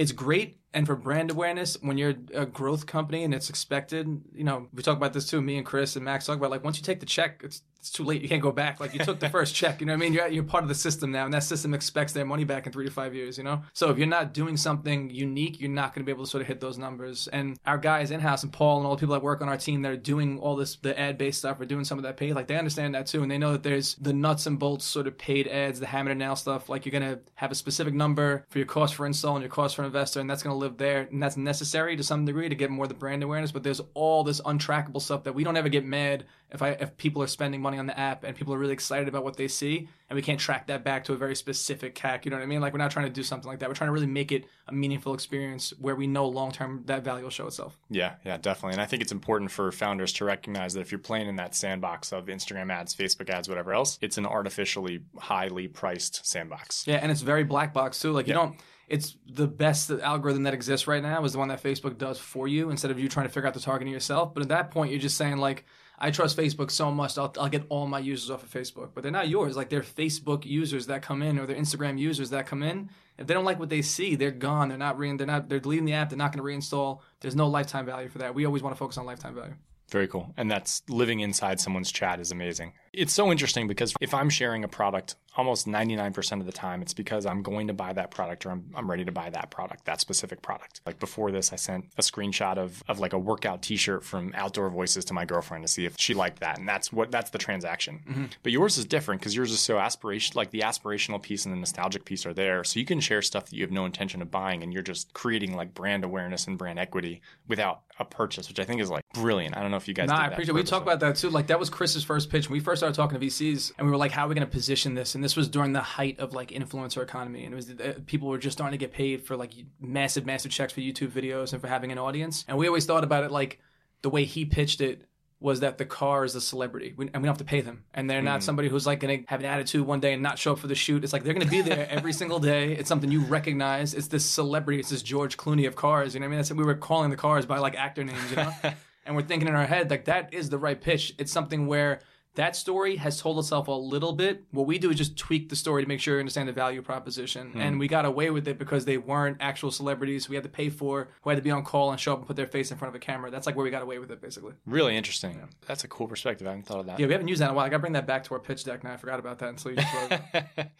it's great. And for brand awareness, when you're a growth company and it's expected, you know, we talk about this too. Me and Chris and Max talk about like once you take the check, it's it's too late. You can't go back. Like you took the first check. You know what I mean? You're you're part of the system now, and that system expects their money back in three to five years. You know, so if you're not doing something unique, you're not going to be able to sort of hit those numbers. And our guys in house and Paul and all the people that work on our team that are doing all this the ad based stuff or doing some of that paid, like they understand that too, and they know that there's the nuts and bolts sort of paid ads, the hammer and nail stuff. Like you're going to have a specific number for your cost for install and your cost for investor, and that's going to live there, and that's necessary to some degree to get more the brand awareness. But there's all this untrackable stuff that we don't ever get mad if I if people are spending money on the app and people are really excited about what they see and we can't track that back to a very specific CAC. You know what I mean? Like we're not trying to do something like that. We're trying to really make it a meaningful experience where we know long term that value will show itself. Yeah, yeah, definitely. And I think it's important for founders to recognize that if you're playing in that sandbox of Instagram ads, Facebook ads, whatever else, it's an artificially highly priced sandbox. Yeah, and it's very black box too. Like you Yeah. don't. It's the best algorithm that exists right now is the one that Facebook does for you instead of you trying to figure out the targeting yourself. But at that point, you're just saying like, I trust Facebook so much, I'll, I'll get all my users off of Facebook. But they're not yours. Like they're Facebook users that come in or they're Instagram users that come in. If they don't like what they see, they're gone. They're not re- They're not. They're deleting the app. They're not going to reinstall. There's no lifetime value for that. We always want to focus on lifetime value. Very cool. And that's living inside someone's chat is amazing. It's so interesting because if I'm sharing a product, almost 99% of the time, it's because I'm going to buy that product or I'm, I'm ready to buy that product, that specific product. Like before this, I sent a screenshot of, of like a workout t shirt from Outdoor Voices to my girlfriend to see if she liked that. And that's what that's the transaction. Mm-hmm. But yours is different because yours is so aspiration, like the aspirational piece and the nostalgic piece are there. So you can share stuff that you have no intention of buying and you're just creating like brand awareness and brand equity without a purchase, which I think is like brilliant. I don't know if you guys. Nah, I appreciate. We talked about that too. Like that was Chris's first pitch. When we first started talking to VCs, and we were like, "How are we going to position this?" And this was during the height of like influencer economy, and it was uh, people were just starting to get paid for like massive, massive checks for YouTube videos and for having an audience. And we always thought about it like the way he pitched it was that the car is a celebrity we, and we don't have to pay them. And they're not mm. somebody who's like going to have an attitude one day and not show up for the shoot. It's like they're going to be there every single day. It's something you recognize. It's this celebrity. It's this George Clooney of cars. You know what I mean? That's we were calling the cars by like actor names, you know? and we're thinking in our head, like, that is the right pitch. It's something where that story has told itself a little bit. What we do is just tweak the story to make sure you understand the value proposition. Hmm. And we got away with it because they weren't actual celebrities we had to pay for, who had to be on call and show up and put their face in front of a camera. That's like where we got away with it, basically. Really interesting. Yeah. That's a cool perspective. I haven't thought of that. Yeah, we haven't used that in a while. I got to bring that back to our pitch deck now. I forgot about that until you just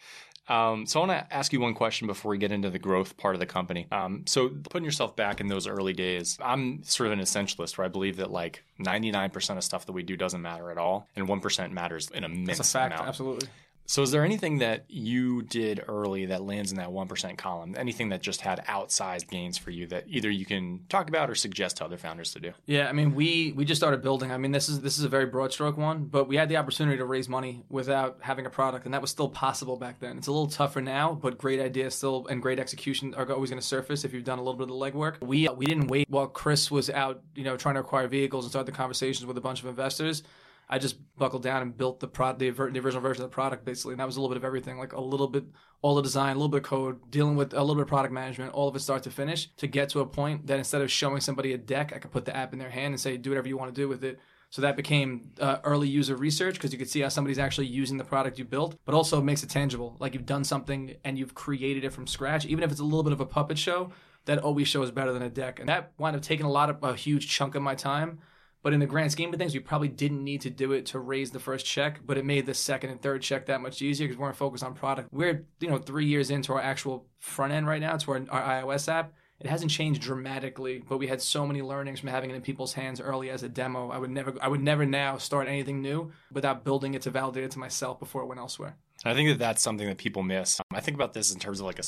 Um, so I want to ask you one question before we get into the growth part of the company. Um, so putting yourself back in those early days, I'm sort of an essentialist where I believe that like 99% of stuff that we do doesn't matter at all, and 1% matters in a immense That's a fact, amount. absolutely. So, is there anything that you did early that lands in that 1% column? Anything that just had outsized gains for you that either you can talk about or suggest to other founders to do? Yeah, I mean, we we just started building. I mean, this is this is a very broad stroke one, but we had the opportunity to raise money without having a product, and that was still possible back then. It's a little tougher now, but great ideas still and great execution are always going to surface if you've done a little bit of the legwork. We we didn't wait while Chris was out, you know, trying to acquire vehicles and start the conversations with a bunch of investors. I just buckled down and built the the, the original version of the product basically, and that was a little bit of everything, like a little bit all the design, a little bit of code, dealing with a little bit of product management, all of it start to finish, to get to a point that instead of showing somebody a deck, I could put the app in their hand and say, do whatever you want to do with it. So that became uh, early user research because you could see how somebody's actually using the product you built, but also makes it tangible. Like you've done something and you've created it from scratch, even if it's a little bit of a puppet show. That always shows better than a deck, and that wound up taking a lot of a huge chunk of my time but in the grand scheme of things, we probably didn't need to do it to raise the first check, but it made the second and third check that much easier because we weren't focused on product. We're, you know, three years into our actual front end right now, to our, our iOS app. It hasn't changed dramatically, but we had so many learnings from having it in people's hands early as a demo. I would never, I would never now start anything new without building it to validate it to myself before it went elsewhere. I think that that's something that people miss. Um, I think about this in terms of like a,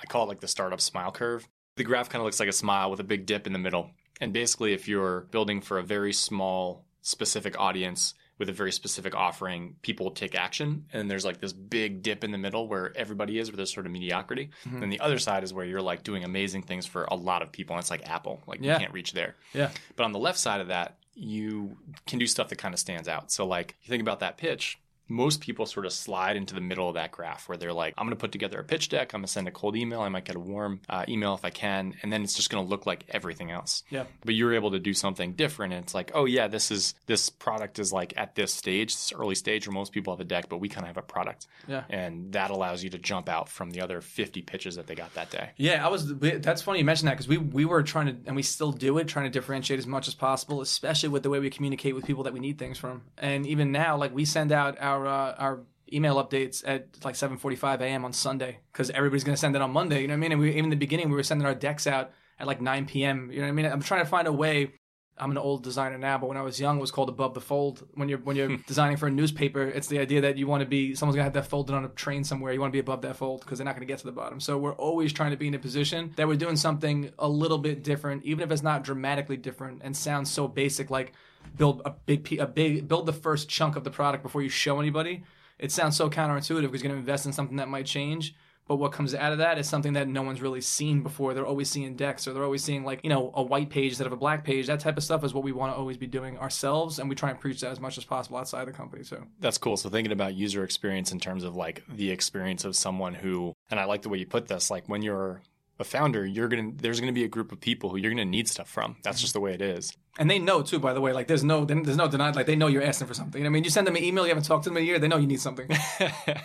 I call it like the startup smile curve. The graph kind of looks like a smile with a big dip in the middle. And basically, if you're building for a very small, specific audience with a very specific offering, people take action. And there's like this big dip in the middle where everybody is, where there's sort of mediocrity. Mm-hmm. And the other side is where you're like doing amazing things for a lot of people. And it's like Apple, like yeah. you can't reach there. Yeah. But on the left side of that, you can do stuff that kind of stands out. So, like, you think about that pitch, most people sort of slide into the middle of that graph where they're like, I'm going to put together a pitch deck. I'm going to send a cold email. I might get a warm uh, email if I can. And then it's just going to look like everything else. Yeah. But you're able to do something different. And it's like, oh, yeah, this is this product is like at this stage, this early stage where most people have a deck, but we kind of have a product. Yeah. And that allows you to jump out from the other 50 pitches that they got that day. Yeah. I was, that's funny you mentioned that because we, we were trying to, and we still do it, trying to differentiate as much as possible, especially with the way we communicate with people that we need things from. And even now, like we send out our, uh, our, email updates at like 7:45 a.m. on Sunday because everybody's going to send it on Monday. You know what I mean? And we even in the beginning we were sending our decks out at like 9 p.m. You know what I mean? I'm trying to find a way. I'm an old designer now, but when I was young, it was called above the fold. When you're when you're designing for a newspaper, it's the idea that you want to be someone's gonna have that folded on a train somewhere. You want to be above that fold because they're not gonna get to the bottom. So we're always trying to be in a position that we're doing something a little bit different, even if it's not dramatically different and sounds so basic, like build a big a big build the first chunk of the product before you show anybody it sounds so counterintuitive because you're going to invest in something that might change. But what comes out of that is something that no one's really seen before. They're always seeing decks or they're always seeing like, you know, a white page instead of a black page. That type of stuff is what we want to always be doing ourselves. And we try and preach that as much as possible outside the company. So that's cool. So thinking about user experience in terms of like the experience of someone who, and I like the way you put this, like when you're a founder, you're gonna there's gonna be a group of people who you're gonna need stuff from. That's just the way it is. And they know too, by the way. Like there's no there's no denied. Like they know you're asking for something. I mean, you send them an email, you haven't talked to them in a year, they know you need something. but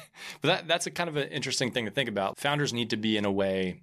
that that's a kind of an interesting thing to think about. Founders need to be in a way,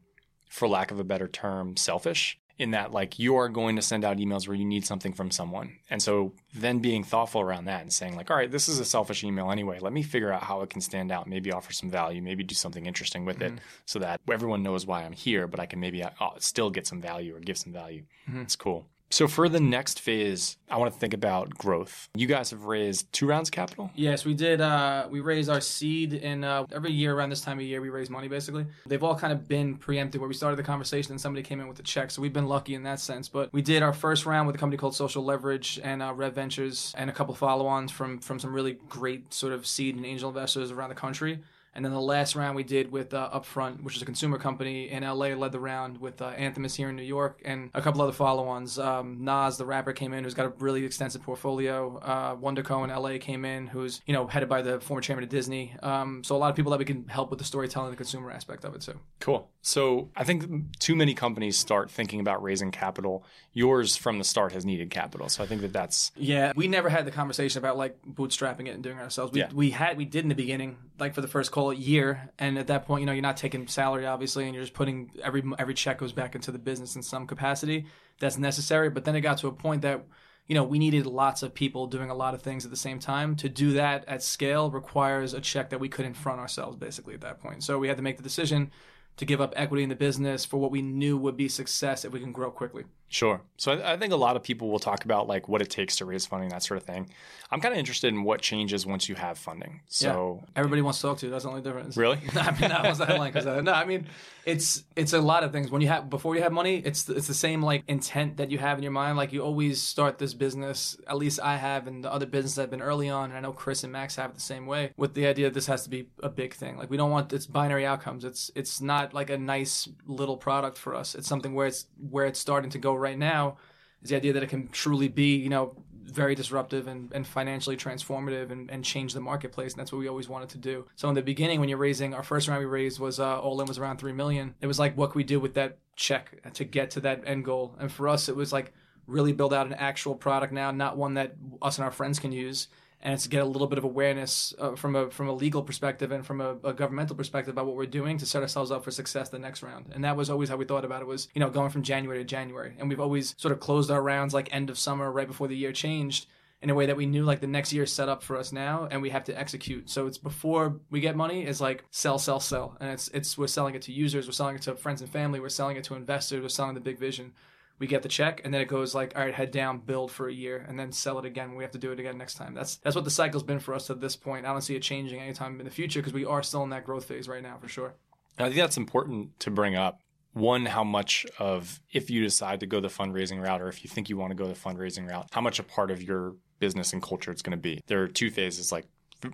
for lack of a better term, selfish in that like you are going to send out emails where you need something from someone. And so then being thoughtful around that and saying like, all right, this is a selfish email anyway. Let me figure out how it can stand out, maybe offer some value, maybe do something interesting with Mm-hmm. it so that everyone knows why I'm here, but I can maybe uh, still get some value or give some value. Mm-hmm. It's cool. So for the next phase, I want to think about growth. You guys have raised two rounds of capital. Yes, we did. Uh, we raised our seed and uh, every year around this time of year. We raise money basically. They've all kind of been preempted where we started the conversation and somebody came in with a check. So we've been lucky in that sense. But we did our first round with a company called Social Leverage and uh, Rev Ventures and a couple follow-ons from from some really great sort of seed and angel investors around the country. And then the last round we did with uh, Upfront, which is a consumer company in LA, led the round with uh, Anthemis here in New York and a couple other follow ons. Um, Nas, the rapper, came in, who's got a really extensive portfolio. Uh, WonderCo in LA came in, who's you know headed by the former chairman of Disney. Um, so a lot of people that we can help with the storytelling, the consumer aspect of it too. Cool. So I think too many companies start thinking about raising capital. Yours from the start has needed capital. So I think that that's Yeah, we never had the conversation about like bootstrapping it and doing it ourselves. We, Yeah. we had we did in the beginning, like for the first call year, and at that point, you know, you're not taking salary obviously, and you're just putting every every check goes back into the business in some capacity. That's necessary, but then it got to a point that you know we needed lots of people doing a lot of things at the same time. To do that at scale requires a check that we couldn't front ourselves basically at that point. So we had to make the decision to give up equity in the business for what we knew would be success if we can grow quickly. Sure. So I, I think a lot of people will talk about like what it takes to raise funding, that sort of thing. I'm kind of interested in what changes once you have funding. So Everybody wants to talk to you. That's the only difference. really, I mean, that was the headline because uh, no, I mean, it's it's a lot of things. When you have before you have money, it's it's the same like intent that you have in your mind. Like you always start this business. At least I have, and the other businesses I've been early on, and I know Chris and Max have it the same way. With the idea that this has to be a big thing. Like we don't want it's binary outcomes. It's it's not like a nice little product for us. It's something where it's where it's starting to go right now. Is the idea that it can truly be you know very disruptive and, and financially transformative and, and change the marketplace. And that's what we always wanted to do. So in the beginning, when you're raising, our first round we raised was uh, all in was around three million. It was like, what can we do with that check to get to that end goal? And for us, it was like really build out an actual product now, not one that us and our friends can use. And it's to get a little bit of awareness uh, from a from a legal perspective and from a, a governmental perspective about what we're doing to set ourselves up for success the next round. And that was always how we thought about it was you know going from January to January. And we've always sort of closed our rounds like end of summer, right before the year changed in a way that we knew like the next year is set up for us now and we have to execute. So it's before we get money, it's like sell, sell, sell. And it's it's we're selling it to users, we're selling it to friends and family, we're selling it to investors, we're selling the big vision. We get the check and then it goes like, all right, head down, build for a year, and then sell it again. We have to do it again next time. That's that's what the cycle's been for us to this point. I don't see it changing anytime in the future because we are still in that growth phase right now for sure. I think that's important to bring up. One, how much of if you decide to go the fundraising route, or if you think you want to go the fundraising route, how much a part of your business and culture it's going to be. There are two phases, like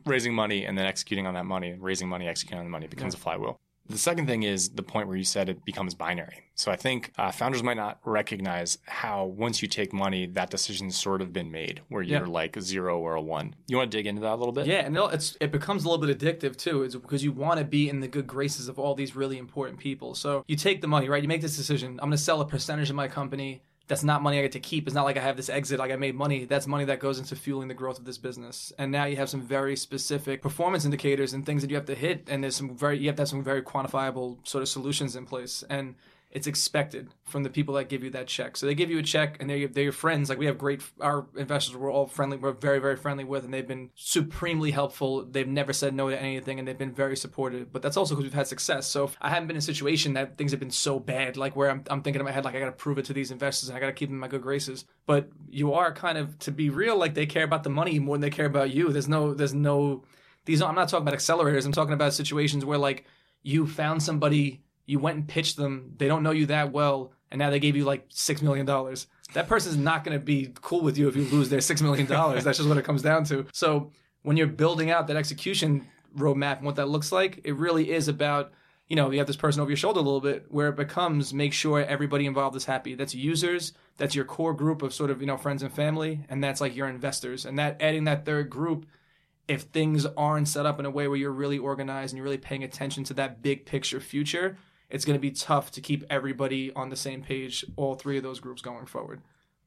raising money and then executing on that money, and raising money, executing on the money becomes a flywheel. The second thing is the point where you said it becomes binary. So I think uh, founders might not recognize how once you take money, that decision's sort of been made, where you're Yeah. like a zero or a one. You want to dig into that a little bit? Yeah, and it's it becomes a little bit addictive too, is because you want to be in the good graces of all these really important people. So you take the money, right? You make this decision. I'm going to sell a percentage of my company. That's not money I get to keep. It's not like I have this exit, like I made money. That's money that goes into fueling the growth of this business. And now you have some very specific performance indicators and things that you have to hit. And there's some very, you have to have some very quantifiable sort of solutions in place. And it's expected from the people that give you that check. So they give you a check, and they're they're your friends. Like we have great, our investors we're all friendly, we're very very friendly with, and they've been supremely helpful. They've never said no to anything, and they've been very supportive. But that's also because we've had success. So I haven't been in a situation that things have been so bad, like where I'm, I'm thinking in my head like I got to prove it to these investors, and I got to keep them in my good graces. But you are kind of to be real, like they care about the money more than they care about you. There's no, there's no. These I'm not talking about accelerators. I'm talking about situations where like you found somebody you went and pitched them. They don't know you that well, and now they gave you like six million dollars. That person's not going to be cool with you if you lose their six million dollars. That's just what it comes down to. So when you're building out that execution roadmap and what that looks like, it really is about you know you have this person over your shoulder a little bit, where it becomes make sure everybody involved is happy. That's users. That's your core group of sort of you know friends and family, and that's like your investors. And that adding that third group if things aren't set up in a way where you're really organized and you're really paying attention to that big picture future, it's going to be tough to keep everybody on the same page, all three of those groups going forward.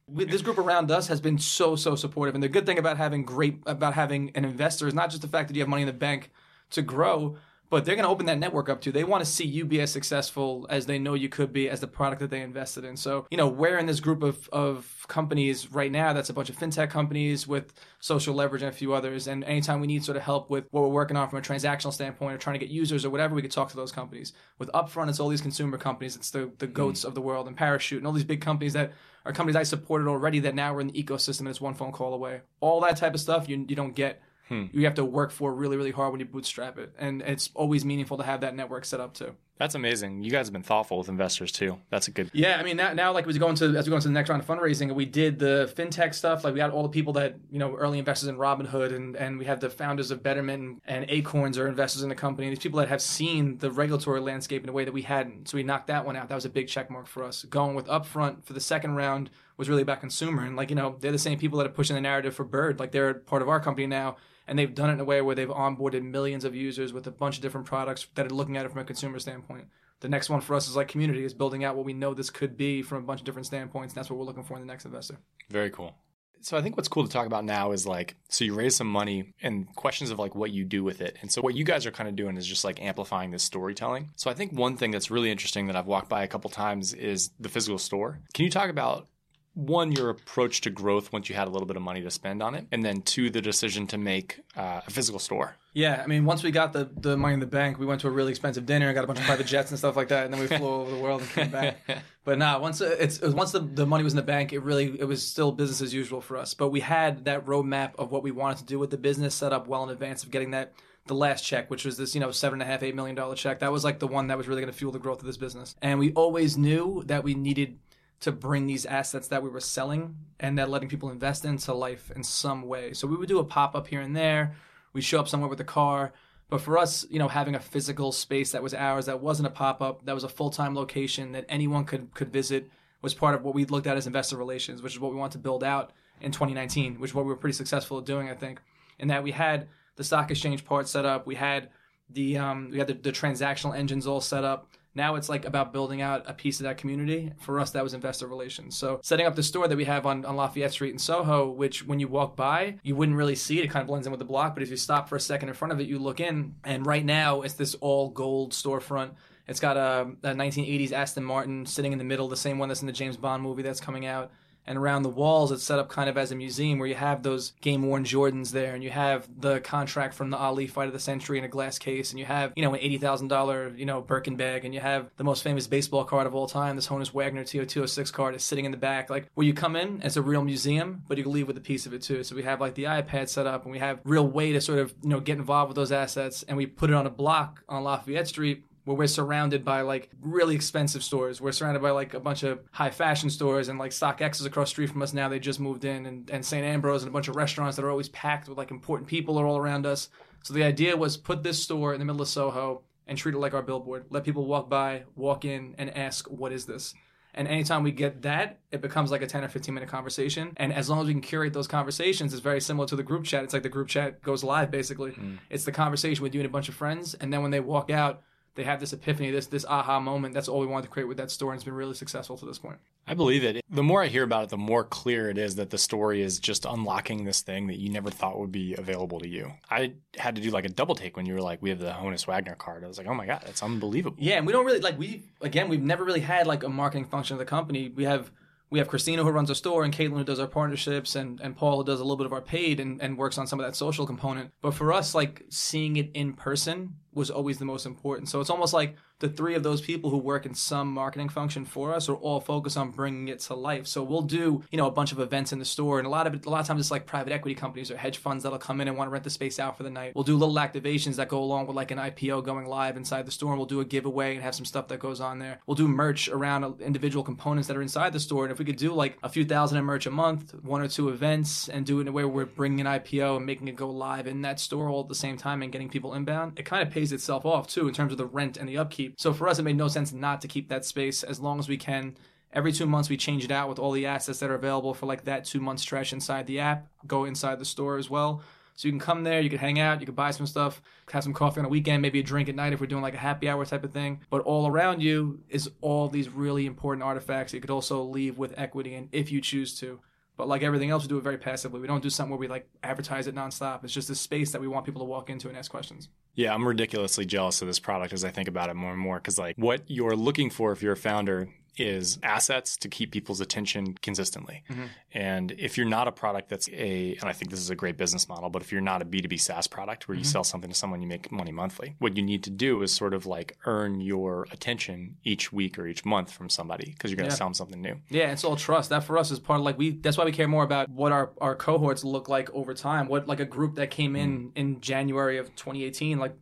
This group around us has been so so supportive, and the good thing about having great about having an investor is not just the fact that you have money in the bank to grow, but they're going to open that network up to. They want to see you be as successful as they know you could be as the product that they invested in. So, you know, we're in this group of, of companies right now that's a bunch of fintech companies with social leverage and a few others. And anytime we need sort of help with what we're working on from a transactional standpoint or trying to get users or whatever, we could talk to those companies. With Upfront, it's all these consumer companies. It's the, the goats mm. of the world and Parachute and all these big companies that are companies I supported already that now we're in the ecosystem and it's one phone call away. All that type of stuff you, you don't get – hmm. you have to work for really, really hard when you bootstrap it. And it's always meaningful to have that network set up too. That's amazing. You guys have been thoughtful with investors too. That's a good. Yeah, I mean now, now like we go into as we go into the next round of fundraising, we did the fintech stuff. Like we got all the people that you know early investors in Robinhood, and and we have the founders of Betterment and Acorns are investors in the company. These people that have seen the regulatory landscape in a way that we hadn't. So we knocked that one out. That was a big check mark for us. Going with Upfront for the second round was really about consumer, and like you know they're the same people that are pushing the narrative for Bird. Like they're part of our company now and they've done it in a way where they've onboarded millions of users with a bunch of different products that are looking at it from a consumer standpoint. The next one for us is like community, is building out what we know this could be from a bunch of different standpoints. And that's what we're looking for in the next investor. Very cool. So I think what's cool to talk about now is like, so you raise some money and questions of like what you do with it. And so what you guys are kind of doing is just like amplifying this storytelling. So I think one thing that's really interesting that I've walked by a couple times is the physical store. Can you talk about one, your approach to growth once you had a little bit of money to spend on it, and then two, the decision to make uh, a physical store. Yeah, I mean, once we got the, the money in the bank, we went to a really expensive dinner and got a bunch of private jets and stuff like that, and then we flew over the world and came back. But nah, once it's once the, the money was in the bank, it really it was still business as usual for us. But we had that roadmap of what we wanted to do with the business set up well in advance of getting that the last check, which was this, you know, seven and a half, eight million dollar check. That was like the one that was really going to fuel the growth of this business. And we always knew that we needed to bring these assets that we were selling and that letting people invest into life in some way. So we would do a pop up here and there. We show up somewhere with a car. But for us, you know, having a physical space that was ours, that wasn't a pop up, that was a full time location that anyone could could visit, was part of what we looked at as investor relations, which is what we want to build out in 2019, which is what we were pretty successful at doing, I think. In that we had the stock exchange part set up, we had the um, we had the, the transactional engines all set up now it's like about building out a piece of that community. For us, that was investor relations. So setting up the store that we have on, on Lafayette Street in Soho, which when you walk by, you wouldn't really see it. It kind of blends in with the block. But if you stop for a second in front of it, you look in. And right now, it's this all gold storefront. It's got a, a 1980s Aston Martin sitting in the middle, the same one that's in the James Bond movie that's coming out and around the walls it's set up kind of as a museum where you have those game worn Jordans there and you have the contract from the Ali fight of the century in a glass case and you have you know an eighty thousand dollar you know Birkin bag and you have the most famous baseball card of all time this Honus Wagner T206 card is sitting in the back. Like where you come in it's a real museum but you can leave with a piece of it too. So we have like the iPad set up and we have real way to sort of you know get involved with those assets and we put it on a block on Lafayette Street where we're surrounded by like really expensive stores. We're surrounded by like a bunch of high fashion stores and like StockX is across street from us now. They just moved in and, and Sant Ambroeus and a bunch of restaurants that are always packed with like important people are all around us. So the idea was put this store in the middle of Soho and treat it like our billboard. Let people walk by, walk in, and ask, what is this? And anytime we get that, it becomes like a 10 or 15 minute conversation. And as long as we can curate those conversations, it's very similar to the group chat. It's like the group chat goes live basically. Mm. It's the conversation with you and a bunch of friends. And then when they walk out, they have this epiphany, this this aha moment. That's all we wanted to create with that story, and it's been really successful to this point. I believe it. The more I hear about it, the more clear it is that the story is just unlocking this thing that you never thought would be available to you. I had to do like a double take when you were like, "We have the Honus Wagner card." I was like, "Oh my god, that's unbelievable." Yeah, and we don't really like we again we've never really had like a marketing function of the company. We have we have Christina who runs our store and Caitlin who does our partnerships and, and Paul who does a little bit of our paid and, and works on some of that social component. But for us, like seeing it in person was always the most important. So it's almost like the three of those people who work in some marketing function for us are all focused on bringing it to life. So we'll do, you know, a bunch of events in the store, and a lot of it, a lot of times it's like private equity companies or hedge funds that'll come in and want to rent the space out for the night. We'll do little activations that go along with like an IPO going live inside the store, and we'll do a giveaway and have some stuff that goes on there. We'll do merch around individual components that are inside the store, and if we could do like a few thousand in merch a month, one or two events, and do it in a way where we're bringing an IPO and making it go live in that store all at the same time and getting people inbound, it kind of pays itself off too in terms of the rent and the upkeep. So for us, it made no sense not to keep that space as long as we can. Every two months, we change it out with all the assets that are available for like that two month stretch inside the app. Go inside the store as well. So you can come there, you can hang out, you can buy some stuff, have some coffee on a weekend, maybe a drink at night if we're doing like a happy hour type of thing. But all around you is all these really important artifacts you could also leave with equity in if you choose to. But like everything else, we do it very passively. We don't do something where we like advertise it nonstop. It's just a space that we want people to walk into and ask questions. Yeah, I'm ridiculously jealous of this product as I think about it more and more because, like, what you're looking for if you're a founder is assets to keep people's attention consistently. Mm-hmm. And if you're not a product that's a, and I think this is a great business model, but if you're not a B2B SaaS product where you mm-hmm. sell something to someone, you make money monthly, what you need to do is sort of like earn your attention each week or each month from somebody because you're going to yeah. sell them something new. Yeah, it's all trust. That for us is part of like we, that's why we care more about what our, our cohorts look like over time. What like a group that came in mm. in January of 2018, like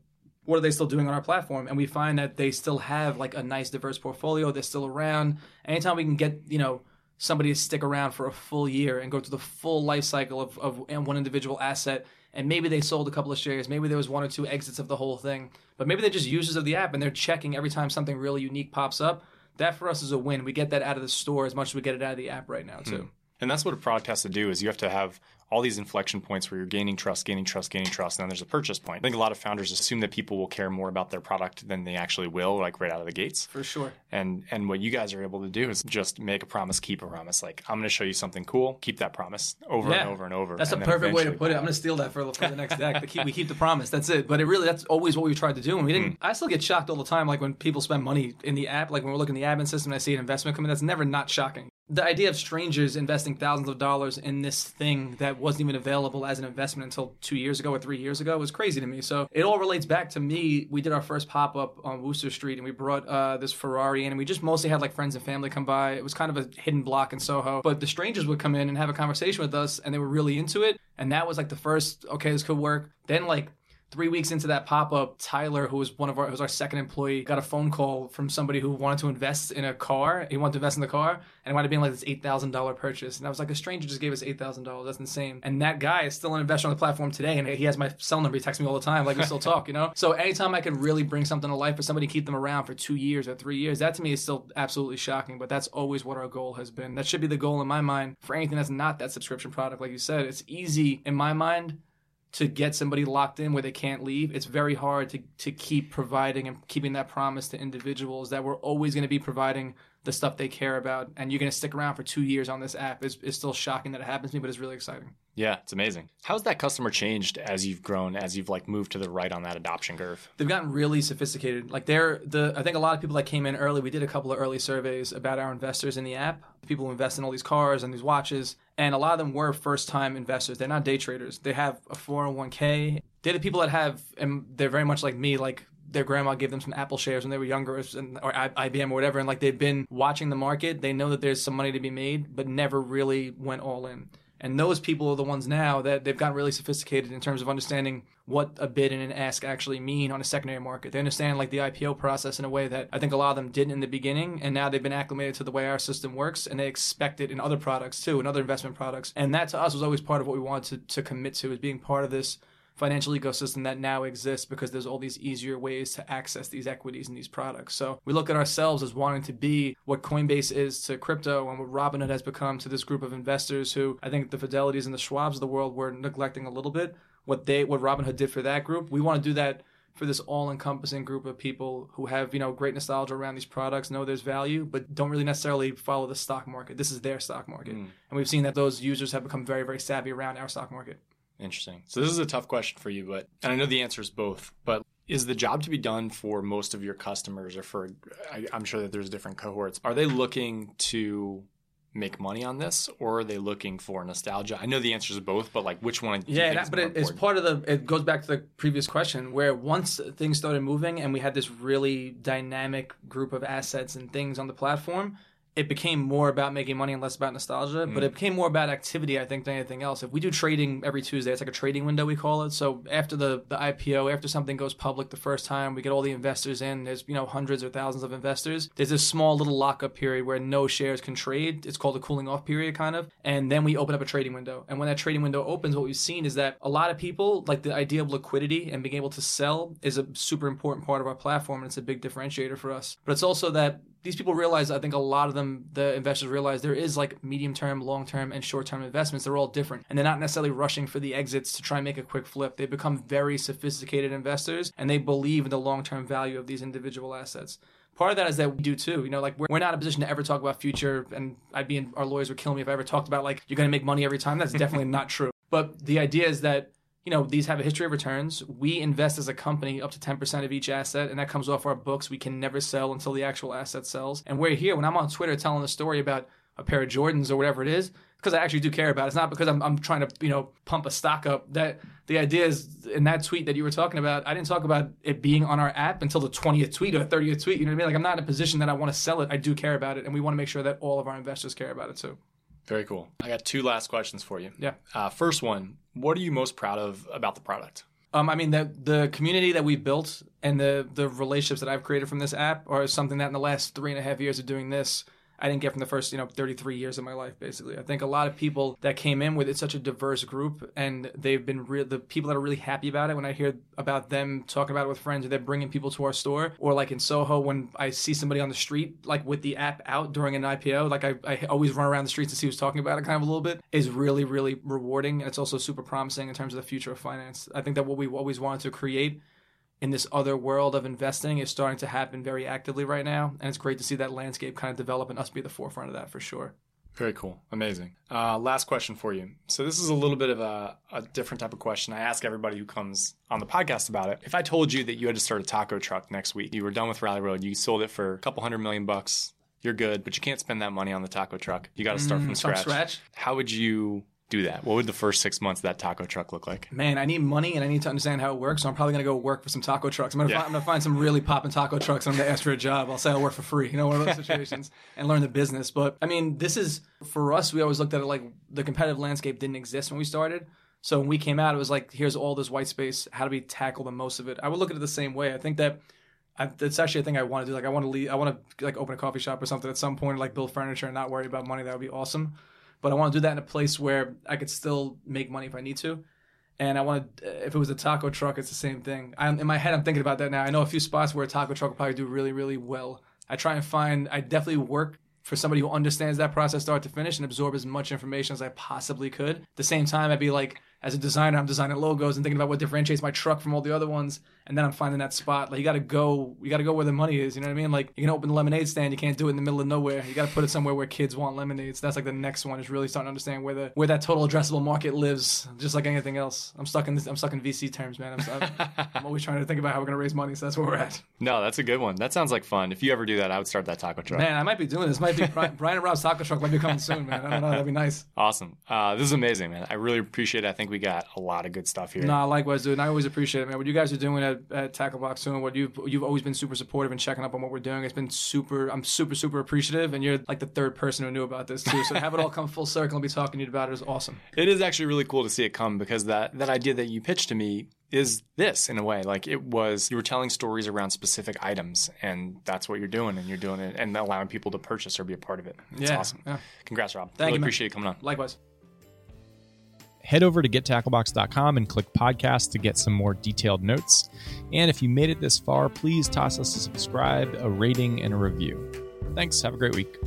what are they still doing on our platform? And we find that they still have like a nice diverse portfolio. They're still around. Anytime we can get, you know, somebody to stick around for a full year and go through the full life cycle of, of one individual asset, and maybe they sold a couple of shares, maybe there was one or two exits of the whole thing, but maybe they're just users of the app and they're checking every time something really unique pops up. That for us is a win. We get that out of the store as much as we get it out of the app right now, too. Mm. And that's what a product has to do is you have to have all these inflection points where you're gaining trust, gaining trust, gaining trust, and then there's a purchase point. I think a lot of founders assume that people will care more about their product than they actually will, like right out of the gates. For sure. And and what you guys are able to do is just make a promise, keep a promise. Like I'm going to show you something cool, keep that promise over yeah. and over and over. That's and a perfect way to put it. I'm going to steal that for, for the next deck. keep, we keep the promise. That's it. But it really that's always what we tried to do. And we didn't. Mm. I still get shocked all the time, like when people spend money in the app, like when we're looking at the admin system, and I see an investment coming. That's never not shocking the idea of strangers investing thousands of dollars in this thing that wasn't even available as an investment until two years ago or three years ago was crazy to me. So it all relates back to me. We did our first pop up on Wooster Street and we brought uh, this Ferrari in and we just mostly had like friends and family come by. It was kind of a hidden block in Soho, but the strangers would come in and have a conversation with us and they were really into it. And that was like the first, okay, this could work. Then like Three weeks into that pop up, Tyler, who was one of our, who was our second employee, got a phone call from somebody who wanted to invest in a car. He wanted to invest in the car, and it wound up being like this eight thousand dollar purchase. And I was like, a stranger just gave us eight thousand dollars. That's insane. And that guy is still an investor on the platform today, and he has my cell number. He texts me all the time, like we still talk, you know. So anytime I can really bring something to life for somebody, keep them around for two years or three years, that to me is still absolutely shocking. But that's always what our goal has been. That should be the goal in my mind for anything that's not that subscription product. Like you said, it's easy in my mind to get somebody locked in where they can't leave, it's very hard to, to keep providing and keeping that promise to individuals that we're always going to be providing the stuff they care about and you're going to stick around for two years on this app is, is still shocking that it happens to me, but it's really exciting. Yeah, it's amazing. How's that customer changed as you've grown, as you've like moved to the right on that adoption curve? They've gotten really sophisticated. Like they're the I think a lot of people that came in early, we did a couple of early surveys about our investors in the app, people who invest in all these cars and these watches, and a lot of them were first time investors. They're not day traders. They have a 401k. They're the people that have and they're very much like me, like their grandma gave them some Apple shares when they were younger, or IBM or whatever, and like they've been watching the market. They know that there's some money to be made, but never really went all in. And those people are the ones now that they've gotten really sophisticated in terms of understanding what a bid and an ask actually mean on a secondary market. They understand like the IPO process in a way that I think a lot of them didn't in the beginning, and now they've been acclimated to the way our system works, and they expect it in other products too, in other investment products. And that to us was always part of what we wanted to, to commit to, is being part of this financial ecosystem that now exists because there's all these easier ways to access these equities and these products. So we look at ourselves as wanting to be what Coinbase is to crypto and what Robinhood has become to this group of investors who I think the Fidelities and the Schwabs of the world were neglecting a little bit. What they what Robinhood did for that group, we want to do that for this all-encompassing group of people who have you know great nostalgia around these products know there's value but don't really necessarily follow the stock market this is their stock market mm. and we've seen that those users have become very very savvy around our stock market Interesting. So this is a tough question for you, but and I know the answer is both. But is the job to be done for most of your customers, or for I, I'm sure that there's different cohorts? Are they looking to make money on this, or are they looking for nostalgia? I know the answer is both, but like which one? Yeah, that, but it, it's part of the. It goes back to the previous question, where once things started moving and we had this really dynamic group of assets and things on the platform, it became more about making money and less about nostalgia, mm. but it became more about activity, I think, than anything else. If we do trading every Tuesday, it's like a trading window, we call it. So after the, the IPO, after something goes public the first time, we get all the investors in. There's, you know, hundreds or thousands of investors. There's this small little lockup period where no shares can trade. It's called a cooling off period, kind of. And then we open up a trading window. And when that trading window opens, what we've seen is that a lot of people, like the idea of liquidity and being able to sell, is a super important part of our platform. And it's a big differentiator for us. But it's also that these people realize, I think a lot of them, the investors realize there is like medium term, long term, and short term investments. They're all different. And they're not necessarily rushing for the exits to try and make a quick flip. They become very sophisticated investors and they believe in the long term value of these individual assets. Part of that is that we do too. You know, like we're, we're not in a position to ever talk about future, and I'd be in, our lawyers would kill me if I ever talked about like you're going to make money every time. That's definitely not true. But the idea is that you know, these have a history of returns. We invest as a company up to 10% of each asset, and that comes off our books. We can never sell until the actual asset sells. And we're here when I'm on Twitter telling a story about a pair of Jordans or whatever it is, because I actually do care about it. It's not because I'm, I'm trying to, you know, pump a stock up. That the idea is in that tweet that you were talking about, I didn't talk about it being on our app until the 20th tweet or 30th tweet. You know what I mean? Like I'm not in a position that I want to sell it. I do care about it, and we want to make sure that all of our investors care about it too. Very cool. I got two last questions for you. Yeah. Uh, first one, what are you most proud of about the product? Um, I mean, the the community that we've built and the the relationships that I've created from this app are something that in the last three and a half years of doing this, I didn't get from the first, you know, 33 years of my life, basically. I think a lot of people that came in with it's such a diverse group and they've been real, the people that are really happy about it when I hear about them talking about it with friends or they're bringing people to our store or like in Soho when I see somebody on the street, like with the app out during an IPO, like I, I always run around the streets to see who's talking about it kind of a little bit is really, really rewarding. And it's also super promising in terms of the future of finance. I think that what we've always wanted to create in this other world of investing is starting to happen very actively right now. And it's great to see that landscape kind of develop and us be at the forefront of that for sure. Very cool. Amazing. Uh, last question for you. So, this is a little bit of a, a, different type of question. I ask everybody who comes on the podcast about it. If I told you that you had to start a taco truck next week, you were done with Rally Road, you sold it for a couple hundred million bucks, you're good, but you can't spend that money on the taco truck. You got to start mm, from scratch. from, scratch. How would you do that? What would the first six months of that taco truck look like? Man, I need money and I need to understand how it works. So I'm probably gonna go work for some taco trucks. I'm gonna, yeah. find, I'm gonna find some really popping taco trucks. and I'm gonna ask for a job. I'll say I'll work for free. You know, one of those situations, and learn the business. But I mean, this is for us. We always looked at it like the competitive landscape didn't exist when we started. So when we came out, it was like, here's all this white space. How do we tackle the most of it? I would look at it the same way. I think that I, that's actually a thing I want to do. Like, I want to leave. I want to like open a coffee shop or something at some point, like build furniture and not worry about money. That would be awesome but I want to do that in a place where I could still make money if I need to. And I want to, uh, if it was a taco truck, it's the same thing. I'm, in my head, I'm thinking about that now. I know a few spots where a taco truck probably do really, really well. I try and find, I definitely work for somebody who understands that process start to finish and absorb as much information as I possibly could. At the same time, I'd be like, as a designer, I'm designing logos and thinking about what differentiates my truck from all the other ones, and then I'm finding that spot. Like you got to go, you got to go where the money is. You know what I mean? Like you can open a lemonade stand, you can't do it in the middle of nowhere. You got to put it somewhere where kids want lemonades. That's like the next one is really starting to understand where the where that total addressable market lives, just like anything else. I'm stuck in this, I'm stuck in VC terms, man. I'm, I'm always trying to think about how we're gonna raise money, so that's where we're at. No, that's a good one. That sounds like fun. If you ever do that, I would start that taco truck. Man, I might be doing this. Might be Brian, Brian and Rob's taco truck might be coming soon, man. I don't know. That'd be nice. Awesome. Uh, this is amazing, man. I really appreciate it. I think we got a lot of good stuff here. Nah, likewise, dude. And I always appreciate it, man. What you guys are doing at, at Tacklebox soon, what you've you've always been super supportive and checking up on what we're doing. It's been super. I'm super super appreciative, and you're like the third person who knew about this too. So to have it all come full circle and be talking to you about it is awesome. It is actually really cool to see it come because that that idea that you pitched to me is this in a way like it was you were telling stories around specific items and that's what you're doing and you're doing it and allowing people to purchase or be a part of it it's yeah, awesome yeah. congrats rob thank really you appreciate you coming on likewise head over to gettacklebox.com and click podcast to get some more detailed notes. And if you made it this far, please toss us a subscribe, a rating, and a review. Thanks. Have a great week.